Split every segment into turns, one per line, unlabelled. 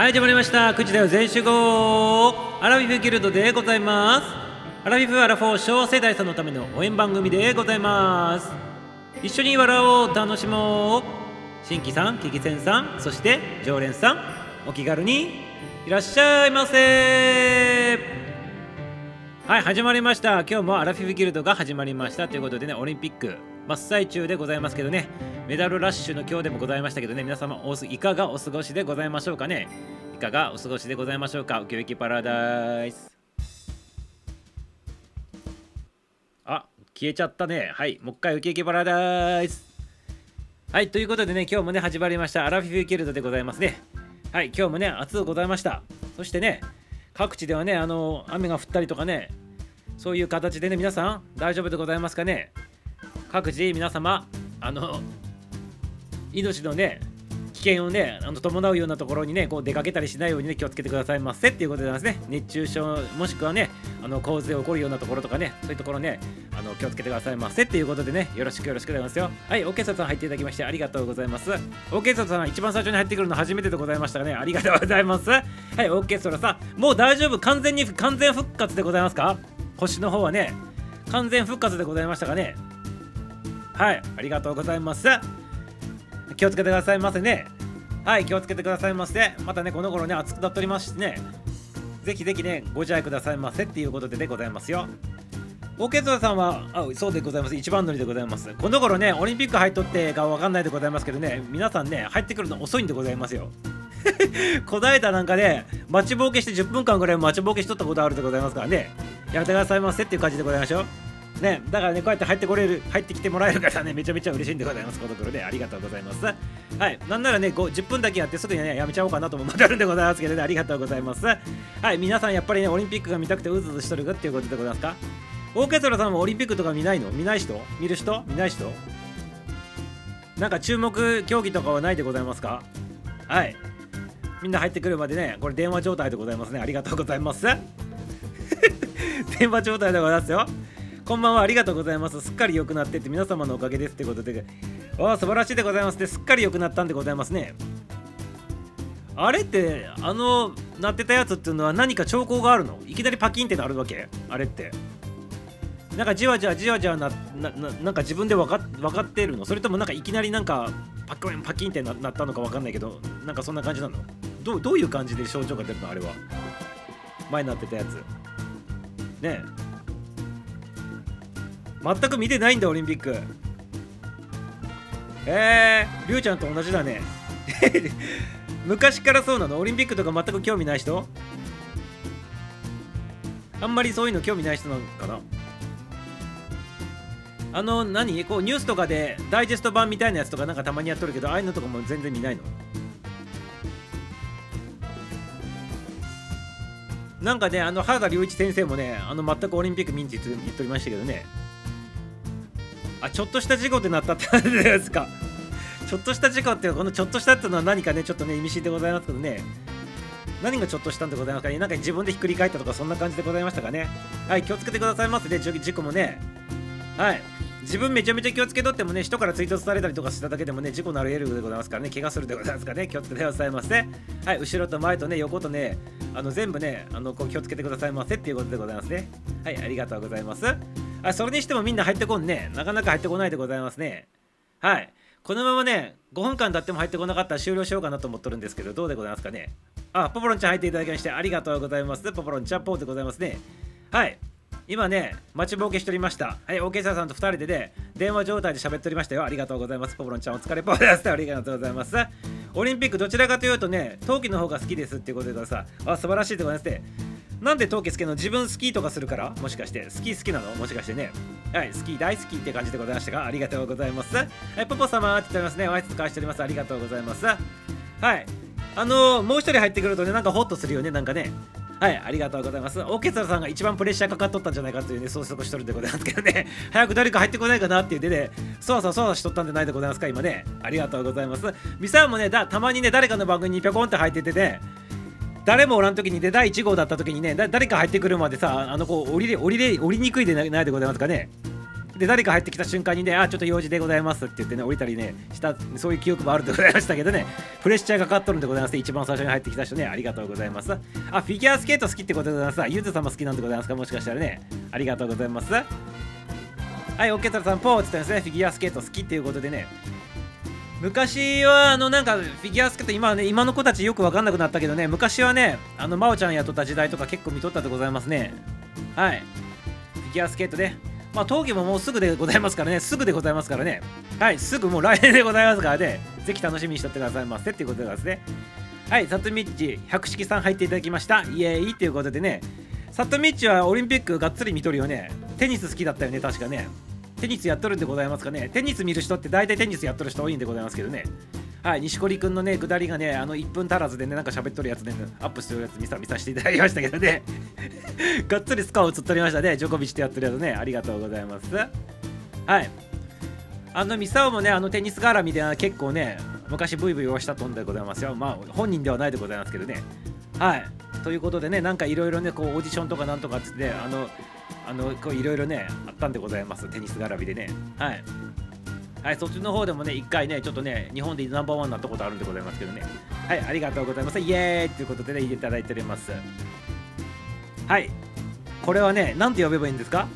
はい始まりました。9時だよ全集合。アラフィフギルドでございます。アラフィフアラフォー小世代さんのための応援番組でございます。一緒に笑おう楽しもう。新規さん危機戦さんそして常連さんお気軽にいらっしゃいませ。はい始まりました。今日もアラフィフギルドが始まりました。ということでねオリンピック真っ最中でございますけどね。メダルラッシュの今日でもございましたけどね。皆様おいかがお過ごしでございましょうかね。いかがお過ごしでございましょうか。ウキウキパラダイス。あ消えちゃったね。はいもう一回ウキウキパラダイス。はいということでね今日もね始まりました。アラフィフギルドでございますね。はい今日もね暑うございました。そしてね各地ではねあの雨が降ったりとかねそういう形でね皆さん大丈夫でございますかね。各自皆様あの命のね危険をねあの伴うようなところにねこう出かけたりしないようにね気をつけてくださいませっていうことでなんですね。熱中症もしくはねあの洪水起こるようなところとかねそういうところねあの気をつけてくださいませっていうことでねよろしくよろしくでございますよ。はいオーケーサさん入っていただきましてありがとうございます。オーケーサさん一番最初に入ってくるの初めてでございましたねありがとうございます。はいオーケーソラさんもう大丈夫完全に完全復活でございますか？星の方はね完全復活でございましたかね。はいありがとうございます。気をつけてくださいませね。はい気をつけてくださいませ。またねこの頃ね暑くなっておりますしね。ぜひぜひねご自愛くださいませっていうことででございますよ。オーケーゾーさんはあそうでございます。一番乗りでございます。この頃ねオリンピック入っとってかわかんないでございますけどね皆さんね入ってくるの遅いんでございますよ。こないだなんかね待ちぼうけして10分間ぐらい待ちぼうけしとったことあるでございますからね。やめてくださいませっていう感じでございましょう。ね、だからね、こうやって入ってこれる、入ってきてもらえる方ね、めちゃめちゃ嬉しいんでございます。このところで、ありがとうございます。はい、なんならね、10分だけやって、すぐにね、やめちゃおうかなともまたあるんでございますけどね、ありがとうございます。はい、皆さんやっぱりね、オリンピックが見たくてうずうずしとるかっていうことでございますか？オーケストラさんもオリンピックとか見ないの？見ない人？見る人？見ない人？なんか注目競技とかはないでございますか？はい。みんな入ってくるまでね、これ電話状態でございますね。ありがとうございます。電話状態でございますよ。こんばんは、ありがとうございます。すっかり良くなってって皆様のおかげですってことで、わあ、素晴らしいでございますって、すっかり良くなったんでございますね。あれって、あの、なってたやつっていうのは何か兆候があるの？いきなりパキンってなるわけ？あれって。なんかじわじわじわじわな、な、ななんか自分で分か分かってるの？それともなんかいきなりなんかパキンパキンってなったのか分かんないけど、なんかそんな感じなの？どうどういう感じで症状が出るの？あれは。前なってたやつ。ねえ。全く見てないんだオリンピック。えー、りゅうちゃんと同じだね。昔からそうなの？オリンピックとか全く興味ない人？あんまりそういうの興味ない人なのかな？あの何？こうニュースとかでダイジェスト版みたいなやつとかなんかたまにやっとるけどああいうのとかも全然見ないの？なんかねあの原田隆一先生もねあの全くオリンピック見んって言っておりましたけどね。あちょっとした事故ってなったって感じですか。ちょっとした事故っていうこのちょっとしたっていうのは何かねちょっとね意味深でございますけどね。何がちょっとしたんでございますかね。なんか自分でひっくり返ったとかそんな感じでございましたかね。はい気をつけてくださいませね。事故もね。はい。自分めちゃめちゃ気をつけとってもね人から追突されたりとかしただけでもね事故なる得るでございますからね。怪我するでございますからね。気をつけてくださいませ。はい後ろと前とね横とねあの全部ねあのこう気をつけてくださいませっていうことでございますね。はいありがとうございます。あそれにしてもみんな入ってこんね。なかなか入ってこないでございますね。はい。このままね5分間経っても入ってこなかったら終了しようかなと思っとるんですけどどうでございますかね。あポポロンちゃん入っていただきましてありがとうございます。ポポロンちゃんポーでございますね。はい。今ね、待ちぼうけしておりました。はい、オーケーサーさんと2人でね、電話状態で喋っておりましたよ。ありがとうございます。ポポロンちゃん、お疲れポーです。ありがとうございます。オリンピックどちらかというとね、冬季の方が好きですっていうことでさ、あ、素晴らしいでございますね。なんで冬季好きなの？自分スキーとかするから？もしかしてスキー好きなの？もしかしてねはいスキー大好きって感じでございましたがありがとうございますはいポポ様って言っておりますね挨拶返しておりますありがとうございますはいあのー、もう一人入ってくるとねなんかホッとするよねなんかねはい、ありがとうございます。オーケストラさんが一番プレッシャーかかっとったんじゃないかというね、そうそしとるんでございますけどね、早く誰か入ってこないかなっていうでね、そわそわそわしとったんじゃないでございますか、今ね。ありがとうございます。ミサもねだ、たまにね、誰かの番組にぴょこんって入っててね、誰もおらん時にで第1号だった時にね、誰か入ってくるまでさ、あの子降りれ降りれ降りにくいでないでございますかね？で誰か入ってきた瞬間にねあちょっと用事でございますって言ってね降りたりねしたそういう記憶もあるでございましたけどねプレッシャーがかかっとるんでございます一番最初に入ってきた人ね。ありがとうございます。あフィギュアスケート好きってことでございます。ゆずさんも好きなんでございますか？もしかしたらね。ありがとうございます。はいオッケータさんポーって言ったんですね。フィギュアスケート好きっていうことでね。昔はあのなんかフィギュアスケート今ね今の子たちよく分かんなくなったけどね。昔はねあの真央ちゃんやっとった時代とか結構見とったでございますね。はい。フィギュアスケートでまあ冬季ももうすぐでございますからね。すぐでございますからね。はいすぐもう来年でございますからね。ぜひ楽しみにしとってくださいませ。っていうことでございますね。はいサトミッチ百式さん入っていただきました。イエーイ。っていうことでね。サトミッチはオリンピックがっつり見とるよね。テニス好きだったよね。確かね。テニスやっとるんでございますかね。テニス見る人って大体テニスやっとる人多いんでございますけどね。はい錦織くんのね下りがねあの1分足らずでねなんか喋っとるやつで、ね、アップしてるやつ見さ見させていただきましたけどね。がっつりスコア映っとりましたね。ジョコビッチとやってるやつね。ありがとうございます。はい。あのミサオもねあのテニス絡みで結構ね昔ブイブイをしたとんでございますよ。まあ本人ではないでございますけどね。はい。ということでねなんかいろいろねこうオーディションとかなんとかっつってあのあのこういろいろねあったんでございます。テニス絡みでね。はい。はいそっちの方でもね一回ねちょっとね日本でナンバーワンになったことあるんでございますけどね。はいありがとうございます。イエーイということでね入れていただいております。はいこれはね何て呼べばいいんですか？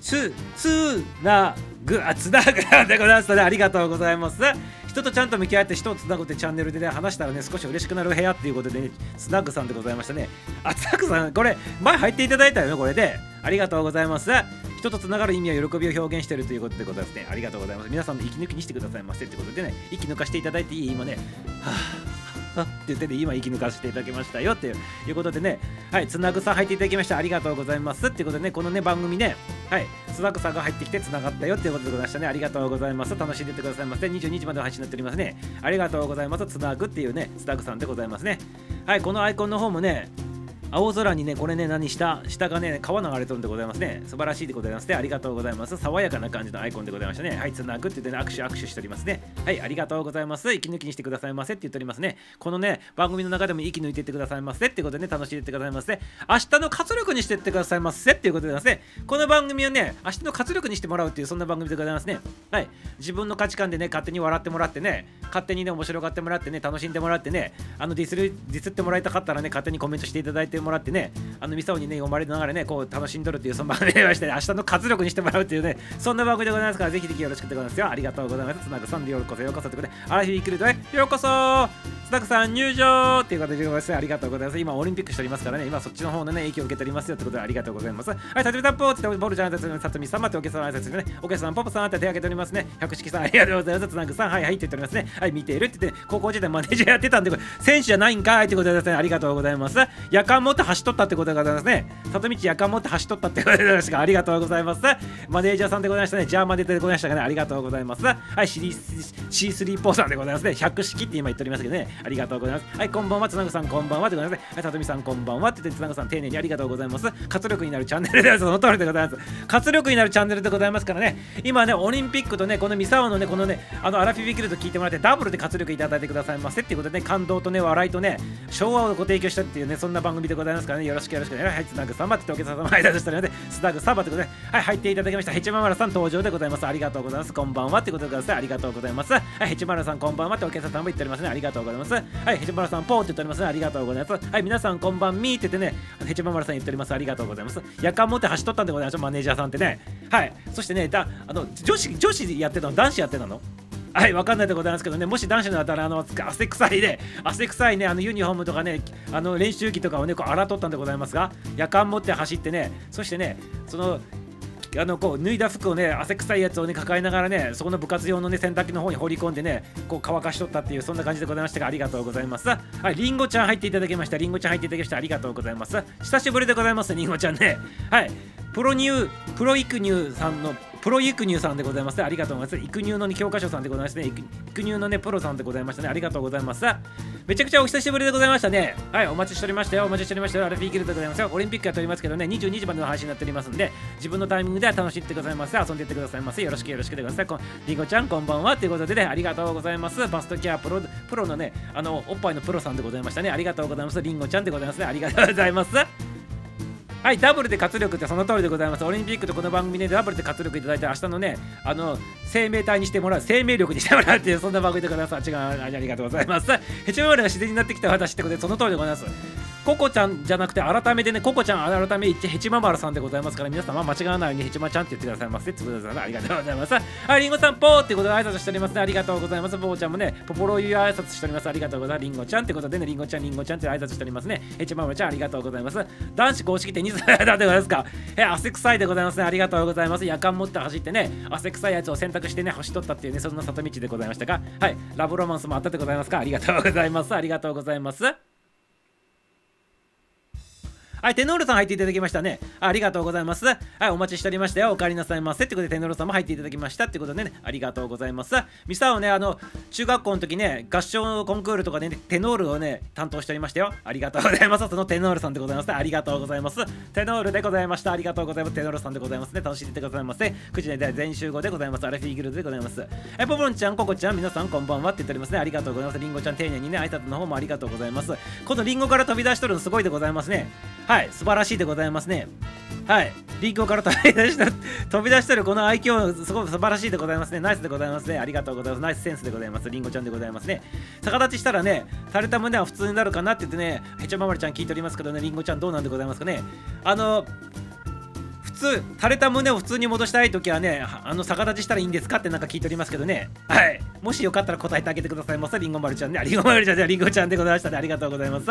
つつなぐあつなぐでございます。ねありがとうございます。人とちゃんと向き合って人をつなぐってチャンネルでね話したらね少し嬉しくなる部屋っていうことでねスナックさんでございましたね。あスナックさんこれ前入っていただいたよねこれで。ありがとうございます。人とつながる意味や喜びを表現しているということでございますねありがとうございます皆さんの息抜きにしてくださいませってことでね息抜かしていただいていい今ねはぁって言ってね、今息抜かせていただきましたよっていうことでね、はい、つなぐさん入っていただきました。ありがとうございますっていうことでね、このね、番組ね、はい、つなぐさんが入ってきてつながったよっていうことでございましたね。ありがとうございます。楽しんでってくださいませ。22時まで配信になっておりますね。ありがとうございます。つなぐっていうね、つなぐさんでございますね。はい、このアイコンの方もね、青空にね、これね、何下、下がね、川流れとるんでございますね。素晴らしいでございますね。ありがとうございます。爽やかな感じのアイコンでございましたね。はい、つなぐって言ってね、握手握手しておりますね。はい、ありがとうございます。息抜きにしてくださいませって言っておりますね。このね、番組の中でも息抜いてってくださいませってことでね、楽しんでってくださいませ。明日の活力にしてってくださいませっていうことでですね、この番組をね、明日の活力にしてもらうっていう、そんな番組でございますね。はい、自分の価値観でね、勝手に笑ってもらってね、勝手にね、面白がってもらってね、楽しんでもらってね、あのディスる、ディスってもらいたかったらね、勝手にコメントしていただいてもらってね、あのミサオにね読まれながらねこう楽しんどるっていうその番組でまして、ね、明日の活力にしてもらうっていうねそんな番組でございますからぜひぜひよろしくでございますよ。ありがとうございます。つなぐさんでようこそようこそということでアラフィークルートへようこそ。つなぐさん入場っていう形でございます。ありがとうございます。今オリンピックしておりますからね今そっちの方のね影響を受けておりますよってことでありがとうございます。はいたてみたっぽーってボルちゃんたちのさとみ様っておけさん挨拶でね。おけさんポップさんって手挙げておりますね。百式さんありがとうございます。つなぐさんはいはいって言っておりますね。はい見ているって言って、ね、高校時代マネージャーやってたんで選手じゃないんかいってことでです。ねありがとうございます。夜間持って走っとったってことでございますね。里道夜間持って走っとったってことでございますがありがとうございます。マネージャーさんでございましたね。ジャーマネでございましたがねありがとうございます。はい C3 ポーさんでございますね。100式って今言っておりますけどね。ありがとうございます。はいこんばんはつなぐさんこんばんはでございます。はい里見さんこんばんはって言ってつなぐさん丁寧にありがとうございます。活力になるチャンネルでその通りでございます。活力になるチャンネルでございますからね。今ねオリンピックとねこのミサオのねこのねあのアラフィビキルと聞いてもらってダブルで活力いただいてくださいませっていうことでね感動とね笑いとね昭和をご提供したっていうねそんな番組でございます。ございますからね。よろしくよろしくねはいつなぐさんまっておけさま間でしたのでスタグサバということではい入っていただきました。ヘチママラさん登場でございます。ありがとうございます。こんばんはってことでござい。ありがとうございます。はいヘチマラさんこんばんはっておけさんも言っております。ねありがとうございます。はいヘチマラさんポーって言っております。ねありがとうございます。はい皆さんこんばんみーって言ってねヘチママラさん言っております。ありがとうございます。夜間持って走っとったんでございます。マネージャーさんってね。はいそしてねだあの女子女子やってたの？男子やってたの？はい、わかんないでございますけどね、もし男子のだったら、あの、汗臭いで、汗臭いね、あの、ユニフォームとかね、あの、練習着とかをね、こう、洗っとったんでございますが、夜間持って走ってね、そしてね、その、あのこう脱いだ服をね汗臭いやつをね抱えながらねそこの部活用のね洗濯機の方に放り込んでねこう乾かしとったっていうそんな感じでございましたがありがとうございます。はいりんごちゃん入っていただきました。りんごちゃん入っていただきました。ありがとうございます。久しぶりでございますりんごちゃんね。はいプロニュープロイクニューさんのプロイクニューさんでございます、ありがとうございます。イクニューの、ね、教科書さんでございますね。イクイクニューのね、プロさんでございましたね。ありがとうございます。めちゃくちゃお久しぶりでございましたね。はい、お待ちしておりましたよ。お待ちしておりましたよ。アルフィーギルでございますよ。オリンピックやっておりますけどね、22時までの配信になっておりますんで、自分のタイミングで楽しんでくださいませ。遊んでいってくださいませ。よろしくよろしくでございます。りんごちゃん、こんばんは。ということでね、ありがとうございます。バストケアプロプロのね、あの、おっぱいのプロさんでございましたね。ありがとうございます。りんごちゃんでございますね。ありがとうございます。はい、ダブルで活力ってその通りでございます。オリンピックとこの番組でダブルで活力いただいて、明日のね、あの、生命体にしてもらう、生命力にしてもらうっていう、そんな番組でございます。違う、ありがとうございます。ヘチマ丸が自然になってきた私ってことで、その通りでございます。ココちゃんじゃなくて、改めてね、ココちゃん、改めてヘチマ丸さんでございますから、皆様間違わないようにヘチマちゃんって言ってくださいませ。ってことでありがとうございます。はい、リンゴさん、ポーってことで挨拶しておりますね。ありがとうございます。ポーちゃんもね、ポポロユ挨拶しております。ありがとうございます。リンゴちゃんってことでね、リンゴちゃん、リンゴちゃんって挨拶しておりますね。ヘチマ丸ちゃん、ありがとうございます。男子公式テニスだってございますか？え、汗臭いでございますね。ありがとうございます。夜間持って走ってね、汗臭いやつを選択してね、走っとったっていうね、そんな里道でございましたが、はい、ラブロマンスもあったでございますか？ありがとうございます。ありがとうございます。はい、テノールさん入っていただきましたね。ありがとうございます。はい、お待ちしておりましたよ。お帰りなさいませ。ってことで、テノールさんも入っていただきましたってことでね、ありがとうございます。ミサをね、あの、中学校の時ね、合唱コンクールとかでね、テノールをね、担当しておりましたよ。ありがとうございます。そのテノールさんでございます。ありがとうございます。テノールでございました。ありがとうございます。テノールさんでございますね。楽しんでてくださいませ。9時で全集合でございます。アレフィーギルドでございます。え、ポポンちゃん、ココちゃん、皆さんこんばんはって言っておりますね。ありがとうございます。リンゴちゃん、丁寧にね、挨拶の方もありがとうございます。このリンゴから飛び出しとるのすごいでございますね。はい、はい素晴らしいでございます。ね。はい。リンクから飛び出した、飛び出してるこの愛嬌、すごく素晴らしいでございますね。ナイスでございますね。ありがとうございます。ナイスセンスでございます。リンゴちゃんでございますね。逆立ちしたらね、垂れた胸は普通になるかなって言ってね、へちゃままりちゃん聞いておりますけどね、リンゴちゃんどうなんでございますかね。あの、通垂れた胸を普通に戻したい時はねあの逆立ちしたらいいんですかってなんか聞いておりますけどねはいもしよかったら答えてあげてくださいませりんご丸ちゃんねりんご丸ちゃんでりんごちゃんでございましたねありがとうございます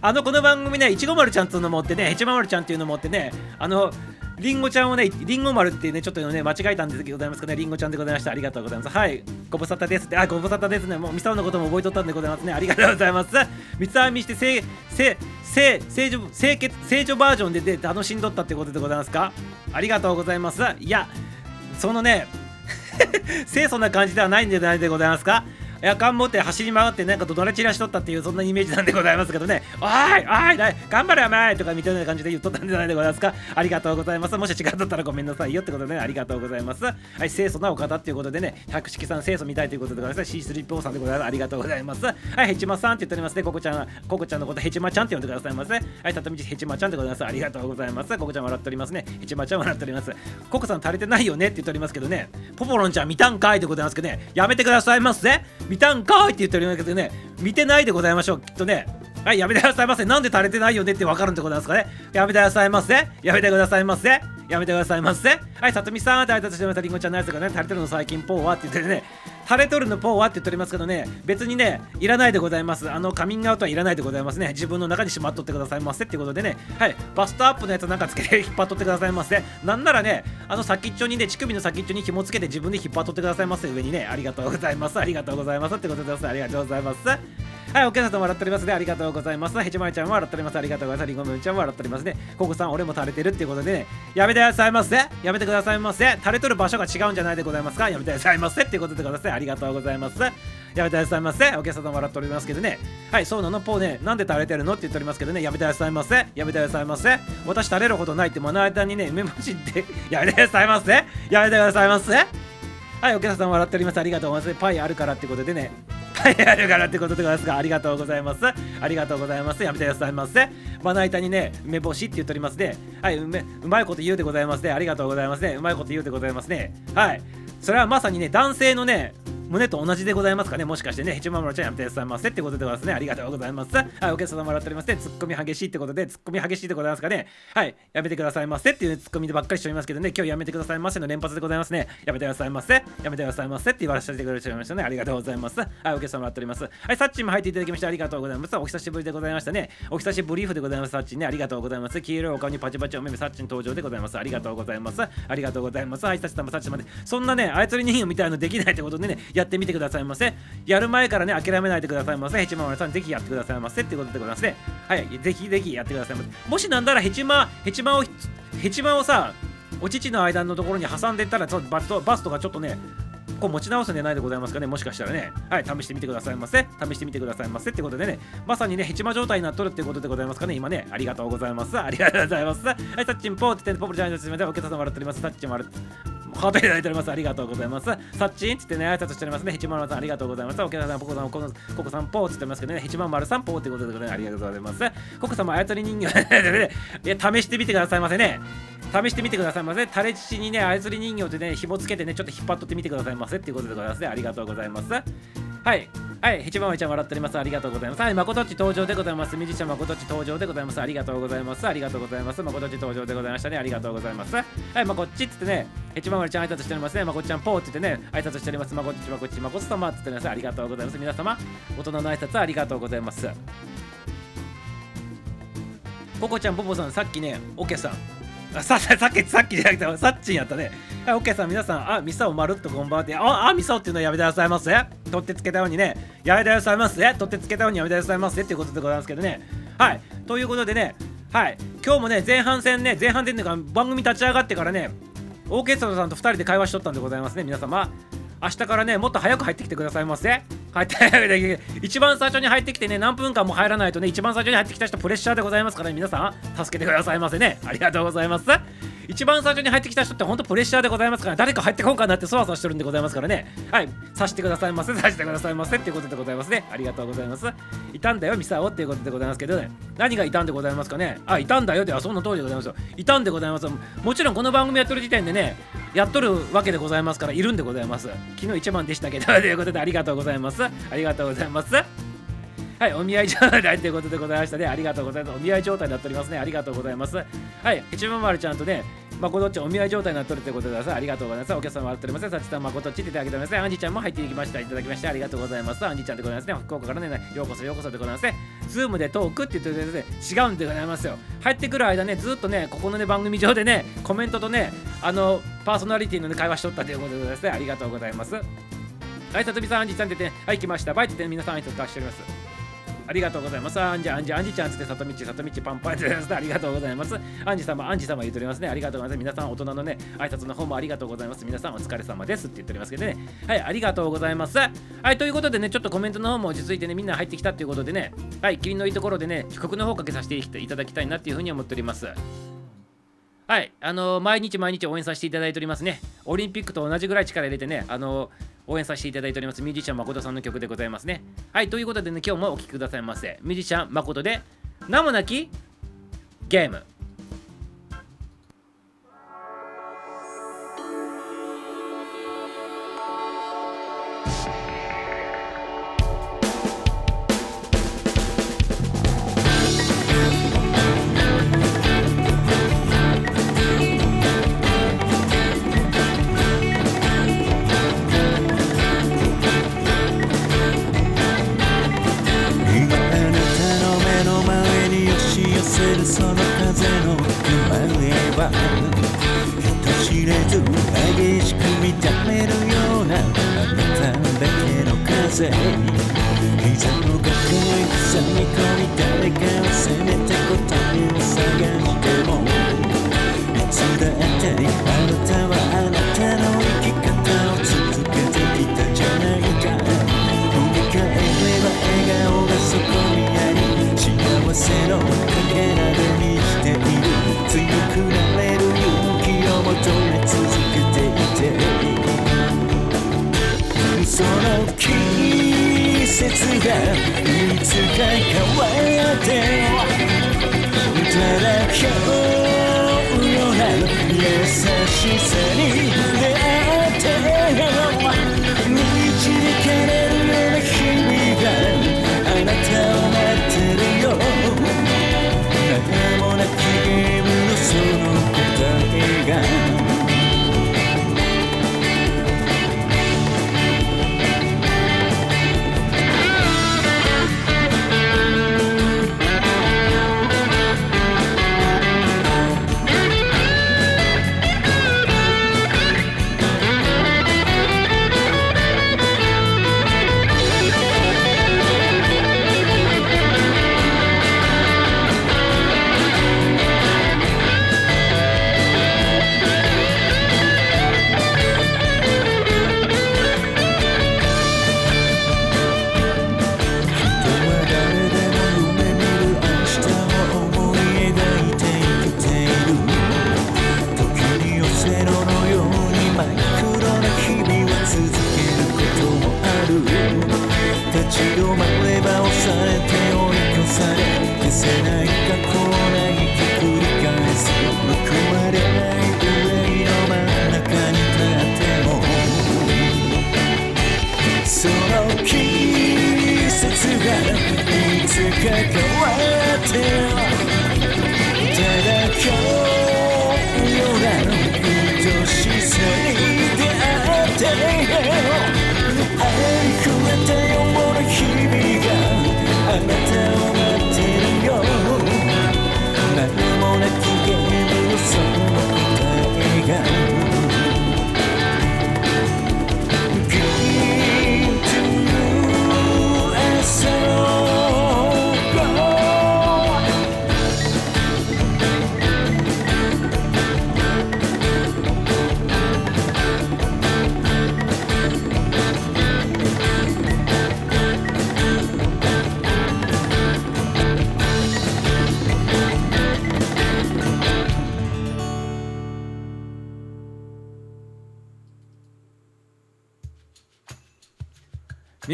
あのこの番組ねいちご丸ちゃんっていうのもってねへちま丸ちゃんっていうのもってねあのりんごちゃんをね、りんご丸ってね、ちょっとね、間違えたんですけどございますけどね、りんごちゃんでございました。ありがとうございます。はい、ご無沙汰ですって。あ、ご無沙汰ですね。もう、ミサオのことも覚えとったんでございますね。ありがとうございます。三つ編みして、せ、せ、せ、正常、清潔、正常バージョンでで楽しんどったってことでございますか？ありがとうございます。いや、そのね、清楚な感じではないんじゃないでございますか？夜間持って走り回ってなんかどら散らしとったっていうそんなイメージなんでございますけどね。おいおい頑張れお前とかみたいな感じで言っとったんじゃないでございますか。ありがとうございます。もし違っとったらごめんなさいよってことでねありがとうございます。はい清楚なお方っていうことでね百式さん清楚みたいということでございます。C3PO さんでございますありがとうございます。はいヘチマさんって言っておりますね。ココちゃんココちゃんのことヘチマちゃんって呼んでくださいませはいたたみちヘチマちゃんでございます。ありがとうございます。ココちゃん笑っておりますね。ヘチマちゃん笑っております。ココさん足りてないよねって言っておりますけどね。ポポロンちゃん見たんかいでございますけどね。やめてくださいませ。見たんかいって言ってるんだけどね見てないでございましょうきっとね。はいやめてくださいませ。なんで垂れてないよねってわかるんでございますかね。やめてくださいませ。やめてくださいませ。やめてくださいませ。はいさとみさんって挨拶してまたりんごちゃんのやつがね垂れてるの最近ポーはって言ってね。垂れとるのポーはって言っておりますけどね。別にねいらないでございます。あのカミングアウトはいらないでございますね。自分の中にしまっとってくださいませってことでね。はいバストアップのやつなんかつけて引っ張っとってくださいませ。なんならねあの先っちょにね乳首の先っちょに紐つけて自分で引っ張っとってくださいませ。上にねありがとうございます。ありがとうございます。ってことでくださいありがとうございます。はい、お客さんも笑っておりますね。ありがとうございます。ヘチマイちゃんも笑っております。ありがとうございます。リンゴムちゃんも笑っておりますね。ココさん、俺も垂れてるっていうことでね、やめてくださいませ。やめてくださいませ。垂れとる場所が違うんじゃないでございますか。やめてくださいませ。っていうことでございます。ありがとうございます。やめてくださいませ。お客さんも笑っておりますけどね。はい、そうなの？ポーね、なんで垂れてるのって言っておりますけどね。やめてくださいませ。やめてくださいませ。私垂れるほどないって目の間にね、梅干しって やめてくださいませ。やめてくださいませ。はい、お客さん笑っております。ありがとうございます。パイあるからってことでね。はい、あるからってことでございますが、ありがとうございます。ありがとうございます。やめてくださいませ。まな板にね、梅干しって言っておりますね。はい、うめうまいこと言うでございますね。ありがとうございますね。うまいこと言うでございますね。はい。それはまさにね、男性のね、胸と同じでございますかね？もしかしてね、ヘチマムロちゃんやめてくださいませってことでございますね。ありがとうございます。はい、お客様もらっておりますね。ツッコミ激しいってことで、ツッコミ激しいでございますかね？はい、やめてくださいませっていう、ツッコミでばっかりしておりますけどね、今日やめてくださいませの連発でございますね。やめてくださいませ。やめてくださいませって言わせてくれちゃいましたね。ありがとうございます。はい、お客様もらっております。はい、サッチも入っていただきましてありがとうございます。お久しぶりでございましたね。お久しぶりでございます。サッチね、ありがとうございます。黄色いお顔にパチパチお目目サッチの登場でございます。ありがとうございます。ありがとうございます。はい、サッチさんもサッチまで。そんなね、操り人形みたいのできないってことでね、やってみてくださいませ。やる前からね、諦めないでくださいませ。ヘチマ丸さん、ぜひやってくださいませ。ってことでございますね。はい、ぜひぜひやってくださいませ。もしなんならヘチマ、ヘチマを、ヘチマをさ、お乳の間のところに挟んでいったら、バストバストがちょっとね、こう持ち直すんじゃないでございますかね。もしかしたらね。はい、試してみてくださいませ。試してみてくださいませ。ってことでね、まさにね、ヘチマ状態になっとるってことでございますかね。今ね、ありがとうございます。ありがとうございます。はい、タッチンポーって言って、ポプルちゃんにすみません。お客様笑っております。タッチンもある。ハートいただいております。ありがとうございます。さっちんつってね、挨拶しておりますね。ヘチママさん、ありがとうございます。お客さん、ポコさん、ココさん、ポーつってますけどね、ヘチママルさん、ポーってことで、ね、ありがとうございます。ココさんも操り人形 いや、試してみてくださいませね。試してみてくださいませ。タレチにね、操り人形でね、紐つけてね、ちょっと引っ張っとってみてくださいませっていうことでございますね。ありがとうございます。はい。はい、ヘチママちゃん笑っております。ありがとうございます。はい、まことっち登場でございます。ミュージシャンまことっち登場でございます。ありがとうございます。ありがとうございます。まことっち登場でございましたね。ありがとうございます。はい、まこっちっつってね、ヘチママちゃん挨拶しておりますね。まこっちゃんポーって言ってね、挨拶しております。まこっちまこっちまこっち様っつってね、ありがとうございます。皆様、大人の挨拶ありがとうございます。ココちゃん、ボボさん、さっきね、オケさん、あささっきさっきじゃなくてさっちんやったね。はいオッケーさん皆さんあミサをまるっとこんばんはって。ああミサっていうのはやめてくださいませ取ってつけたようにね。やめてくださいませ取ってつけたようにやめてくださいませっていうことでございますけどね。はい。ということでね。はい。今日もね前半戦ね前半戦というか番組立ち上がってからねオーケストラさんと2人で会話しとったんでございますね皆様。明日からねもっと早く入ってきてくださいませ。入って一番最初に入ってきてね何分間も入らないとね一番最初に入ってきた人プレッシャーでございますからね皆さん助けてくださいませね。ありがとうございます。一番最初に入ってきた人ってほんとプレッシャーでございますから、誰か入ってこんかなってそわそわしてるんでございますからね。はいさしてくださいませさしてくださいませっていうことでございますね。ありがとうございます。いたんだよミサオっていうことでございますけどね。何がいたんでございますかね。あいたんだよではその通りでございますよ。いたんでございます。もちろんこの番組やってる時点でねやっとるわけでございますからいるんでございます。昨日一番でしたけどということでありがとうございます。ありがとうございますはい、お見合い状態ということでございましたね。ありがとうございます。お見合い状態になっておりますね。ありがとうございます。はい、一番丸ちゃんとね、まこどっちお見合い状態になっとるということでありがとうございます。お客様笑っております。さちさんまことっちっていただきます。アンジちゃんも入っていきました。いただきましてありがとうございます。アンジちゃんでございますね。福岡からね、ようこそようこそでございますね。ズームでトークって言ってるですね、違うんでございますよ。入ってくる間ね、ずっとね、ここのね、番組上でね、コメントとね、あの、パーソナリティの、ね、会話しとったということでございますね。ありがとうございます。はい、さとみさん、アンジちゃんって、はい、来ました。バイって皆さん挨拶出しております。ありがとうございます。アンジー、アンジー、アンジーちゃんつって、さとみち、さとみち、パンパンってます。ありがとうございます。アンジー様、アンジー様言っておりますね。ありがとうございます。皆さん、大人のね、挨拶の方もありがとうございます。皆さん、お疲れ様ですって言っておりますけどね。はい、ありがとうございます。はい、ということでね、ちょっとコメントの方も落ち着いてね、みんな入ってきたということでね、はい、霧のいいところでね、遅刻の方をかけさせていただきたいなっていうふうに思っております。はい、あの、毎日毎日応援させていただいておりますね。オリンピックと同じぐらい力入れてね、あの応援させていただいておりますミュージシャン誠さんの曲でございますね。はい、ということでね、今日もお聴きくださいませ。ミュージシャン誠で、名もなきゲーム。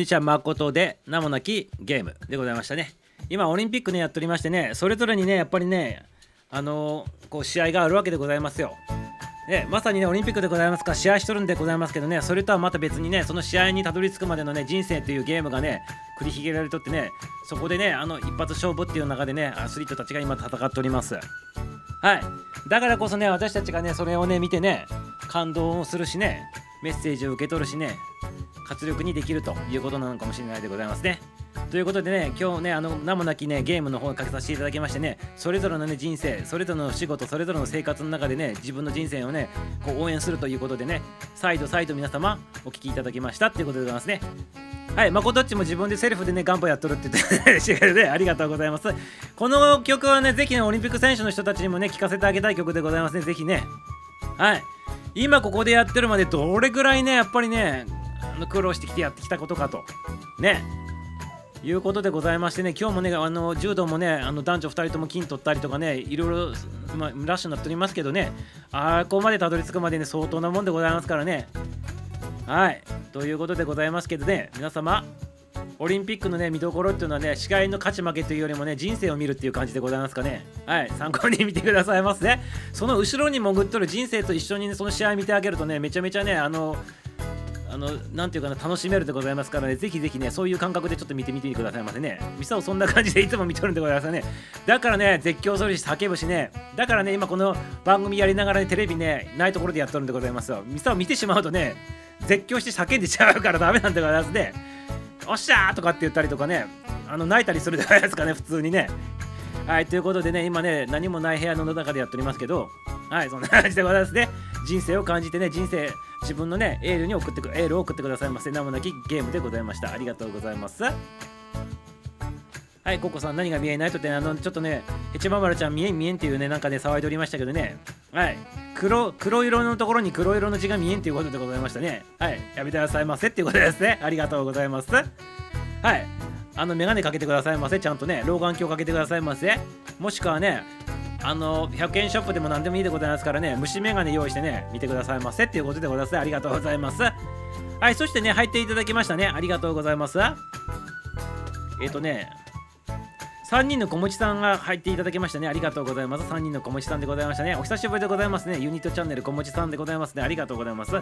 みーちゃん誠で名もなきゲームでございましたね。今オリンピックねやっておりましてねそれぞれにねやっぱりねあのーこう試合があるわけでございますよ。ね、まさにねオリンピックでございますか試合しとるんでございますけどねそれとはまた別にねその試合にたどり着くまでのね人生というゲームがね繰り広げられとってねそこでねあの一発勝負っていう中でねアスリートたちが今戦っております。はい。だからこそね私たちがねそれをね見てね感動をするしねメッセージを受け取るしね活力にできるということなのかもしれないでございますね。ということでね、今日ね、あの名もなきね、ゲームの方をかけさせていただきましてね、それぞれのね、人生、それぞれの仕事、それぞれの生活の中でね、自分の人生をね、こう応援するということでね、再度再度皆様、お聞きいただきましたっていうことでございますね。はい、まことっちも自分でセルフでね、ガンボやっとるって言ってしてくれて、ありがとうございます。この曲はね、ぜひね、オリンピック選手の人たちにもね、聴かせてあげたい曲でございますね、ぜひね。はい。今ここでやってるまでどれぐらいね、やっぱりね、あの苦労してきてやってきたことかと。ね。いうことでございましてね、今日もね、あの柔道もね、あの男女2人とも金取ったりとかね、いろいろ、ま、ラッシュになっておりますけどね、あここまでたどり着くまでね、相当なもんでございますからね。はい。ということでございますけどね、皆様、オリンピックのね、見どころっていうのはね、視界の勝ち負けというよりもね、人生を見るっていう感じでございますかね。はい。参考に見てくださいますね。その後ろに潜っとる人生と一緒にね、その試合見てあげるとね、めちゃめちゃね、あの、あの、なんていうかな、楽しめるでございますからね、ぜひぜひね、そういう感覚でちょっと見てみてくださいませね。ミサオそんな感じでいつも見とるんでございますね。だからね、絶叫するし、叫ぶしね、だからね、今この番組やりながらね、テレビね、ないところでやっとるんでございますよ。ミサオ見てしまうとね、絶叫して叫んでしまうからダメなんでございますね。おっしゃーとかって言ったりとかね、あの泣いたりするじゃないですかね、普通にね。はい、ということでね、今ね、何もない部屋の中でやっておりますけど、はい、そんな感じでございますね。人生を感じてね、人生、自分のね、エールに送ってく、エールを送ってくださいませ。名もなきゲームでございました。ありがとうございます。はい、ココさん、何が見えないとって、あの、ちょっとね、ヘチママルちゃん、見えん見えんっていうね、なんかね、騒いでおりましたけどね、はい、黒、黒色のところに黒色の字が見えんっていうことでございましたね。はい、やめてくださいませっていうことですね。ありがとうございます。はい、あの、メガネかけてくださいませ。ちゃんとね、老眼鏡かけてくださいませ。もしくはね、あの、100円ショップでも何でもいいでございますからね、虫眼鏡用意してね、見てくださいませっていうことでございます。ありがとうございます。はい、そしてね、入っていただきましたね。ありがとうございます。えっ、とね、3人の小持さんが入っていただきましたね。ありがとうございます。3人の小持さんでございましたね。お久しぶりでございますね。ユニットチャンネル小持さんでございますね。ありがとうございます。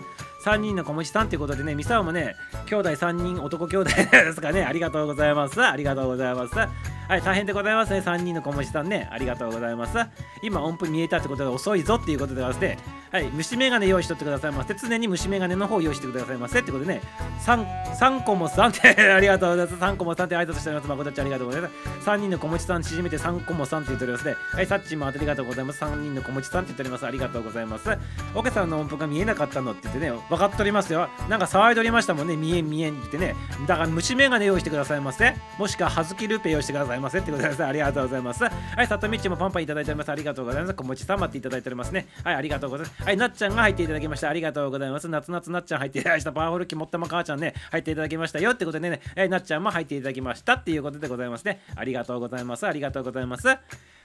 3人の小持さんということでね、ミサオもね、兄弟3人、男兄弟ですかね。ありがとうございます。ありがとうございます。はい、大変でございますね。3人の小持さんね。ありがとうございます。今、音符見えたってことで遅いぞっていうことでございまして、はい、虫眼鏡用意しとってくださいませ。常に虫眼鏡の方を用意してくださいませってことでね、3, 3個も3って ありがとうございます。3個も3って挨拶しております。まことっちありがとうございます。3人の小持さん縮めて3個も3って言っておりますね。はい、サッチもありがとうございます。3人の小持さんって言っております。ありがとうございます。オケさんの音符が見えなかったのって言ってね、分かっておりますよ。なんか騒いでおりましたもんね。見えん見えんって言ってね。だから虫眼鏡用意してくださいませ。もしくは、はずきルーペ用意してくださいいませってことです。ありがとうございます。はい、さとみっちもパンパンいただいております。ありがとうございます。小持さん待っていただいておりますね。はい、ありがとうございます。はい、なっちゃんが入っていただきました。ありがとうございます。夏夏なっちゃん入っていただきました。パワフルキモッタマ母ちゃんね、入っていただきましたよってことでね、えーなっちゃんも入っていただきましたっていうことでございますね。ありがとうございます。ありがとうございます。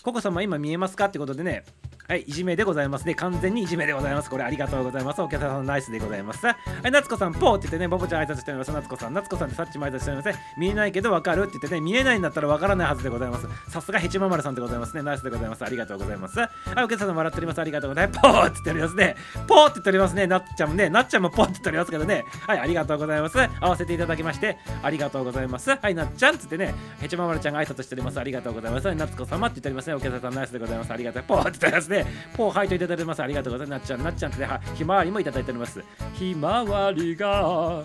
ココ様今見えますかってことでねはい、いじめでございますね。完全にいじめでございます。これありがとうございます。お客さんナイスでございます。はい、夏子さん、ポーって言ってね、ボボちゃん挨拶しております。夏子さん、夏子さんってさっちも挨拶しておりますね。見えないけどわかるって言ってね、見えないんだったらわからないはずでございます。さすがヘチママルさんでございますね。ナイスでございます。ありがとうございます。はい、お客さん笑っております。ありがとうございます。ポーって言っておりますね。ポーって言っておりますね。なっちゃんもね、なっちゃんもポーって言っておりますけどね。はい、ありがとうございます。合わせていただきまして、ありがとうございます。はい、なっちゃんっつってね、ヘチママルちゃんが挨拶しております。ありがとうございます。夏子様って言っておりますね。お客さんナイスでございます。ありがとう。ポーって言っておりますね。ポーはいといただいてます。ありがとうございます。なっちゃん、なっちゃんって、はひまわりもいただいております。ひまわりが、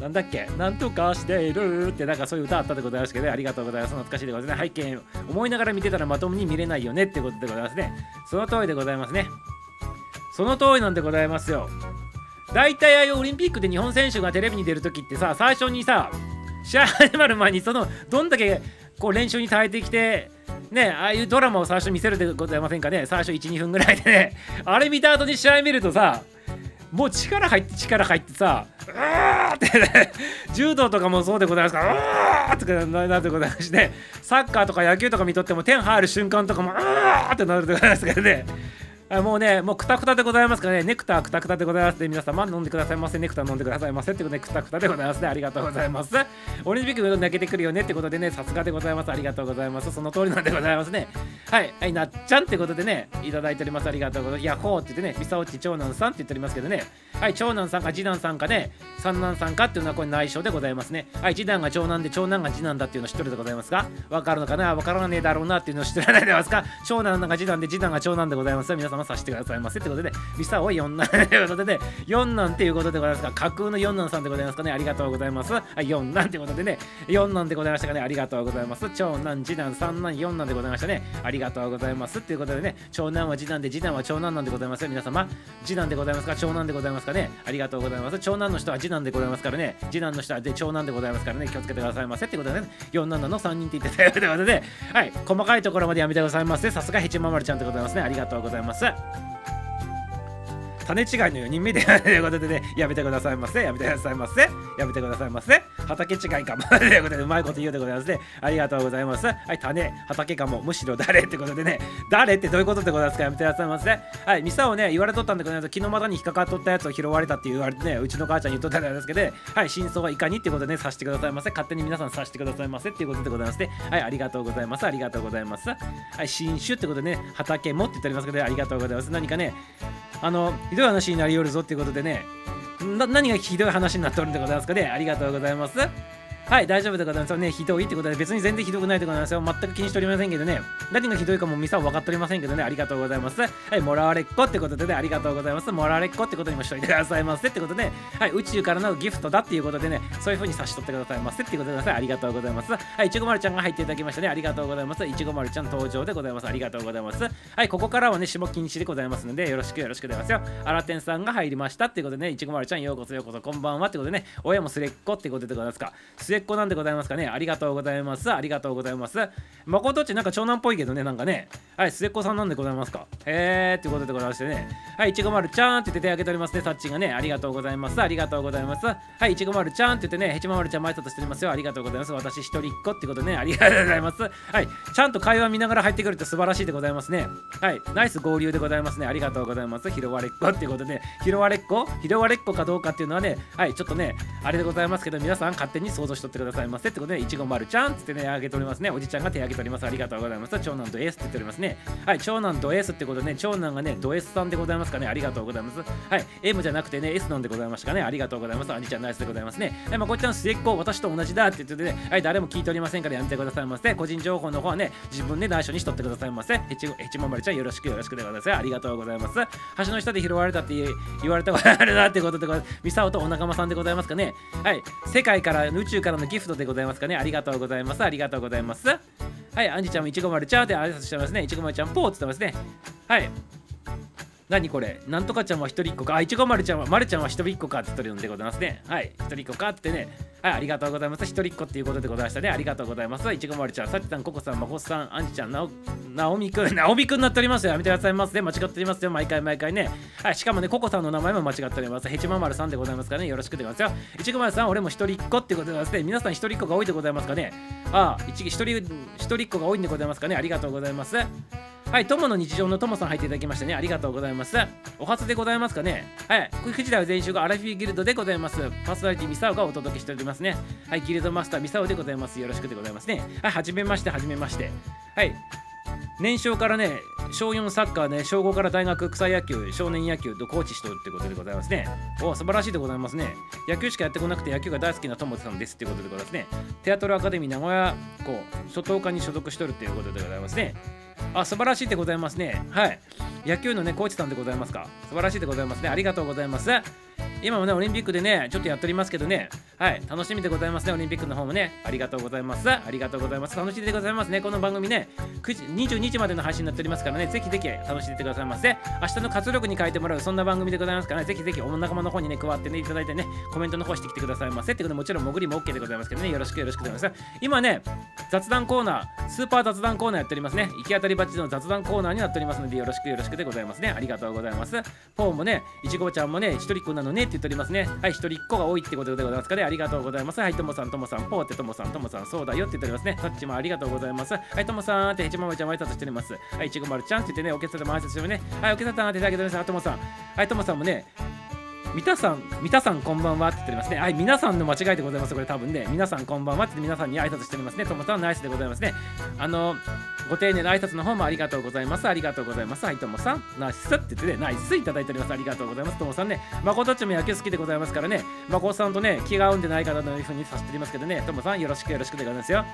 なんだっけ、なんとかしているって、なんかそういう歌あったでございますけど、ありがとうございます。懐かしいでございますね。背景、思いながら見てたらまともに見れないよねってことでございますね。その通りでございますね。その通りなんでございますよ。大体ああいうオリンピックで日本選手がテレビに出るときってさ、最初にさ、試合始まる前にそのどんだけこう練習に耐えてきてねああいうドラマを最初見せるでございませんかね。最初12分ぐらいでね。あれ見た後に試合見るとさもう力入って力入ってさうわーって、ね、柔道とかもそうでございますからうわーってななってございましてサッカーとか野球とか見とっても点入る瞬間とかもうわーってなるでございますからね。あもうね、もうくたくたでございますからね、ネクターくたくたでございますね。皆様飲んでくださいませ。ネクター飲んでくださいませ。ってことで、くたくたでございますね。ありがとうございます。オリンピック泣けてくるよねってことでね、さすがでございます。ありがとうございます。その通りなんでございますね。はい、はい、なっちゃんってことでね、いただいております。ありがとうございます。ヤホーって言ってね、みさおち長男さんって言っておりますけどね、はい、長男さんか次男さんかね、三男さんかっていうのはこれ内緒でございますね。はい、次男が長男で長男が次男だっていうの知ってるでございますかわかるのかな？わからねえだろうなっていうの知ってられてますか？長男が次男で次男が長男でございます。皆様させてくださいませ。ってことで、ミサオ四男と いうことで、四男っていうことでございますが、架空の四男さんでございますかね、ありがとうございます。はい、四男ってことでね、四男でございましたかね、ありがとうございます。長男、次男、三男、四男でございましたね、ありがとうございます。っていうことでね、長男は次男で、次男は長男なんでございますよ、皆様。次男でございますか、長男でございますかね、ありがとうございます。長男の人は次男でございますからね、次男の人はで長男でございますからね、気をつけてくださいませ。ってことでね、四男の三人って言ってたよということで、はい、細かいところまでやめてくださいませ。さすがヘチママルちゃんでございますね、ありがとうございます。Yeah. 種違いの4人目で ということでね、やめてくださいませ。やめてくださいませ。やめてくださいませ。畑違いかも。ということで、うまいこと言うでございますね。ありがとうございます。はい、種、畑かも。むしろ誰ってことでね、誰ってどういうことでございますかやめてくださいませ。はい、ミサをね、言われとったんだけど、昨日まに引っかかっとったやつを拾われたって言われてね、うちの母ちゃん言っとったんですけど、はい、真相はいかにってことでね、させてくださいませ。勝手に皆さんさせてくださいませっていうことでございますね。はい、ありがとうございます。ありがとうございます。はい、新種ってことでね、畑もって言っておりますけど、ありがとうございます。何かね、あの、どい話になりよるぞっていうことでねな何がひどい話になっておるんでございますかね。ありがとうございます。はい、大丈夫でございますよね。ひどいってことで、別に全然ひどくないでございますよ。全く気にしておりませんけどね。何がひどいかもミサは分かっておりませんけどね。ありがとうございます。はい、もらわれっこってことでね、ありがとうございます。もらわれっこってことにもしといてくださいませってことで、はい、宇宙からのギフトだっていうことでね、そういう風に差し取ってくださいませってことでください。ありがとうございます。はい、いちごまるちゃんが入っていただきましたね。ありがとうございます。いちごまるちゃん登場でございます。ありがとうございます。はい、ここからはね、下禁止でございますので、よろしくよろしくでございますよ。あらてんさんが入りましたっていうことでね、いちごまるちゃんようこそようこそこんばんはってことでね、親も末っ子ってことでございますか。末っ子なんでございますかね。ありがとうございます。ありがとうございます。誠っちなんか長男っぽいけどね、なんかね。はい、末っ子さんなんでございますか？へーってことでございましてね。はい、いちごまるちゃんって言って手挙げておりますね、さっちがね。ありがとうございます。ありがとうございます。はい、いちごまるちゃんって言ってね、へちままるちゃん前としておりますよ。ありがとうございます。私一人っ子ってことね、ありがとうございます。はい、ちゃんと会話見ながら入ってくるって素晴らしいでございますね。はい、ナイス合流でございますね。ありがとうございます。拾われっ子ってことで、拾われっ子？拾われっ子かどうかっていうのはね、はい、ちょっとね、あれでございますけど、皆さん勝手に想像しとってくださいませってことで、いちごまるちゃんってね、あげておりますね。おじちゃんが手挙げております。ありがとうございます。長男ド S って言っておりますね。はい、長男ド S ってことでね、長男がね、ド S さんでございますかね。ありがとうございます。はい、M じゃなくてね、S なんでございましたかね。ありがとうございます。兄ちゃんナイスでございますね。はい、まこっちゃん末っ子、私と同じだって言っててね、はい、誰も聞いておりませんからやめてくださいませ。個人情報の方はね、自分で内緒にしとってくださいませ。へちへちままるちゃんよろしくよろしくでございます。ありがとうございます。橋の下で拾われたって言言われたことあるなってことでございます。ミサオとお仲間さんでございますかね。はい、世界から宇宙からのギフトでございますかね。ありがとうございます。ありがとうございます。はい、アンジちゃんもいちごまるちゃんって挨拶してますね。いちぐまちゃんぽーって言ってますね。はい。何これ？なんとかちゃんは一人っ子か？あ、いちごまるちゃんは、まるちゃんは一人っ子かって言ってるんでございますね。はい、一人っ子かってね。はい、ありがとうございます。一人っ子っていうことでございましたね。ありがとうございます。いちごまるちゃん、さっちさん、ここさん、まこさん、あんちちゃん、なお、なおみくん、なおみくんになっておりますよ。やめてくださいますね。間違っておりますよ。毎回毎回ね。はい、しかもね、ここさんの名前も間違っております。ヘチママルさんでございますからね。よろしくでございますよ。いちごまるさん、俺も一人っ子ってことでございますね。皆さん一人っ子が多いでございますかね？ああ、一一人、一人っ子が多いんでございますかね？ありがとうございます。はい、友の日常の友さん入っていただきましたね。ありがとうございます。お初でございますかね。はい、9時台は全集がアラフィーギルドでございます。パーソナリティミサオがお届けしておりますね。はい、ギルドマスターミサオでございます。よろしくでございますね。はい、はじめまして、はじめまして。はい、年少からね、小4サッカーね、小5から大学草野球、少年野球とコーチしとるってことでございますね。お素晴らしいでございますね。野球しかやってこなくて野球が大好きな友さんですってことでございますね。テアトルアカデミー名古屋校初等科に所属しとるっていうことでございますね。あ、素晴らしいでございますね。はい。野球のね、コーチさんでございますか？素晴らしいでございますね。ありがとうございます。今もね、オリンピックでね、ちょっとやっておりますけどね、はい、楽しみでございますね、オリンピックの方もね、ありがとうございます。ありがとうございます。楽しみでございますね、この番組ね、9時22時までの配信になっておりますからね、ぜひぜひ楽しんでてくださいませ。明日の活力に変えてもらう、そんな番組でございますからね、ぜひぜひお仲間の方にね、加わってね、いただいてね、コメントの方してきてくださいませ。ってことで、もちろん潜りも OK でございますけどね、よろしくよろしくでございます。今ね、雑談コーナー、スーパー雑談コーナーやっておりますね。行き当たりばっちの雑談コーナーになっておりますので、よろしくよろしくでございますね。ありがとうございます。ポーもね、いちごちゃんもね、一人っ子なのねって言っておりますね。はい、一人っ子が多いってことでございますかね。ありがとうございます。はい、ともさん、ともさん、ポーってともさん、ともさん、そうだよって言っておりますね。さっちもありがとうございます。はい、ともさんってヘチママちゃんも挨拶しております。はい、ちごまるちゃんって言ってね、お客様も挨拶してね。はい、お客様っていただけております。ともさん。はい、ともさんもね、みたさん、みたさんこんばんはって言っておりますね。はい、皆さんの間違いでございます。これ多分ね、皆さんこんばんはって皆さんに挨拶しておりますね。ともさんナイスでございますね。あの、ご丁寧な挨拶の方もありがとうございます。ありがとうございます。はい、ともさん、ナイスって言ってね、ナイスいただいております。ありがとうございます。ともさんね、まことっちも野球好きでございますからね、まこさんとね、気が合うんでないかなというふうにさせておりますけどね、ともさんよろしくよろしくでございますよ。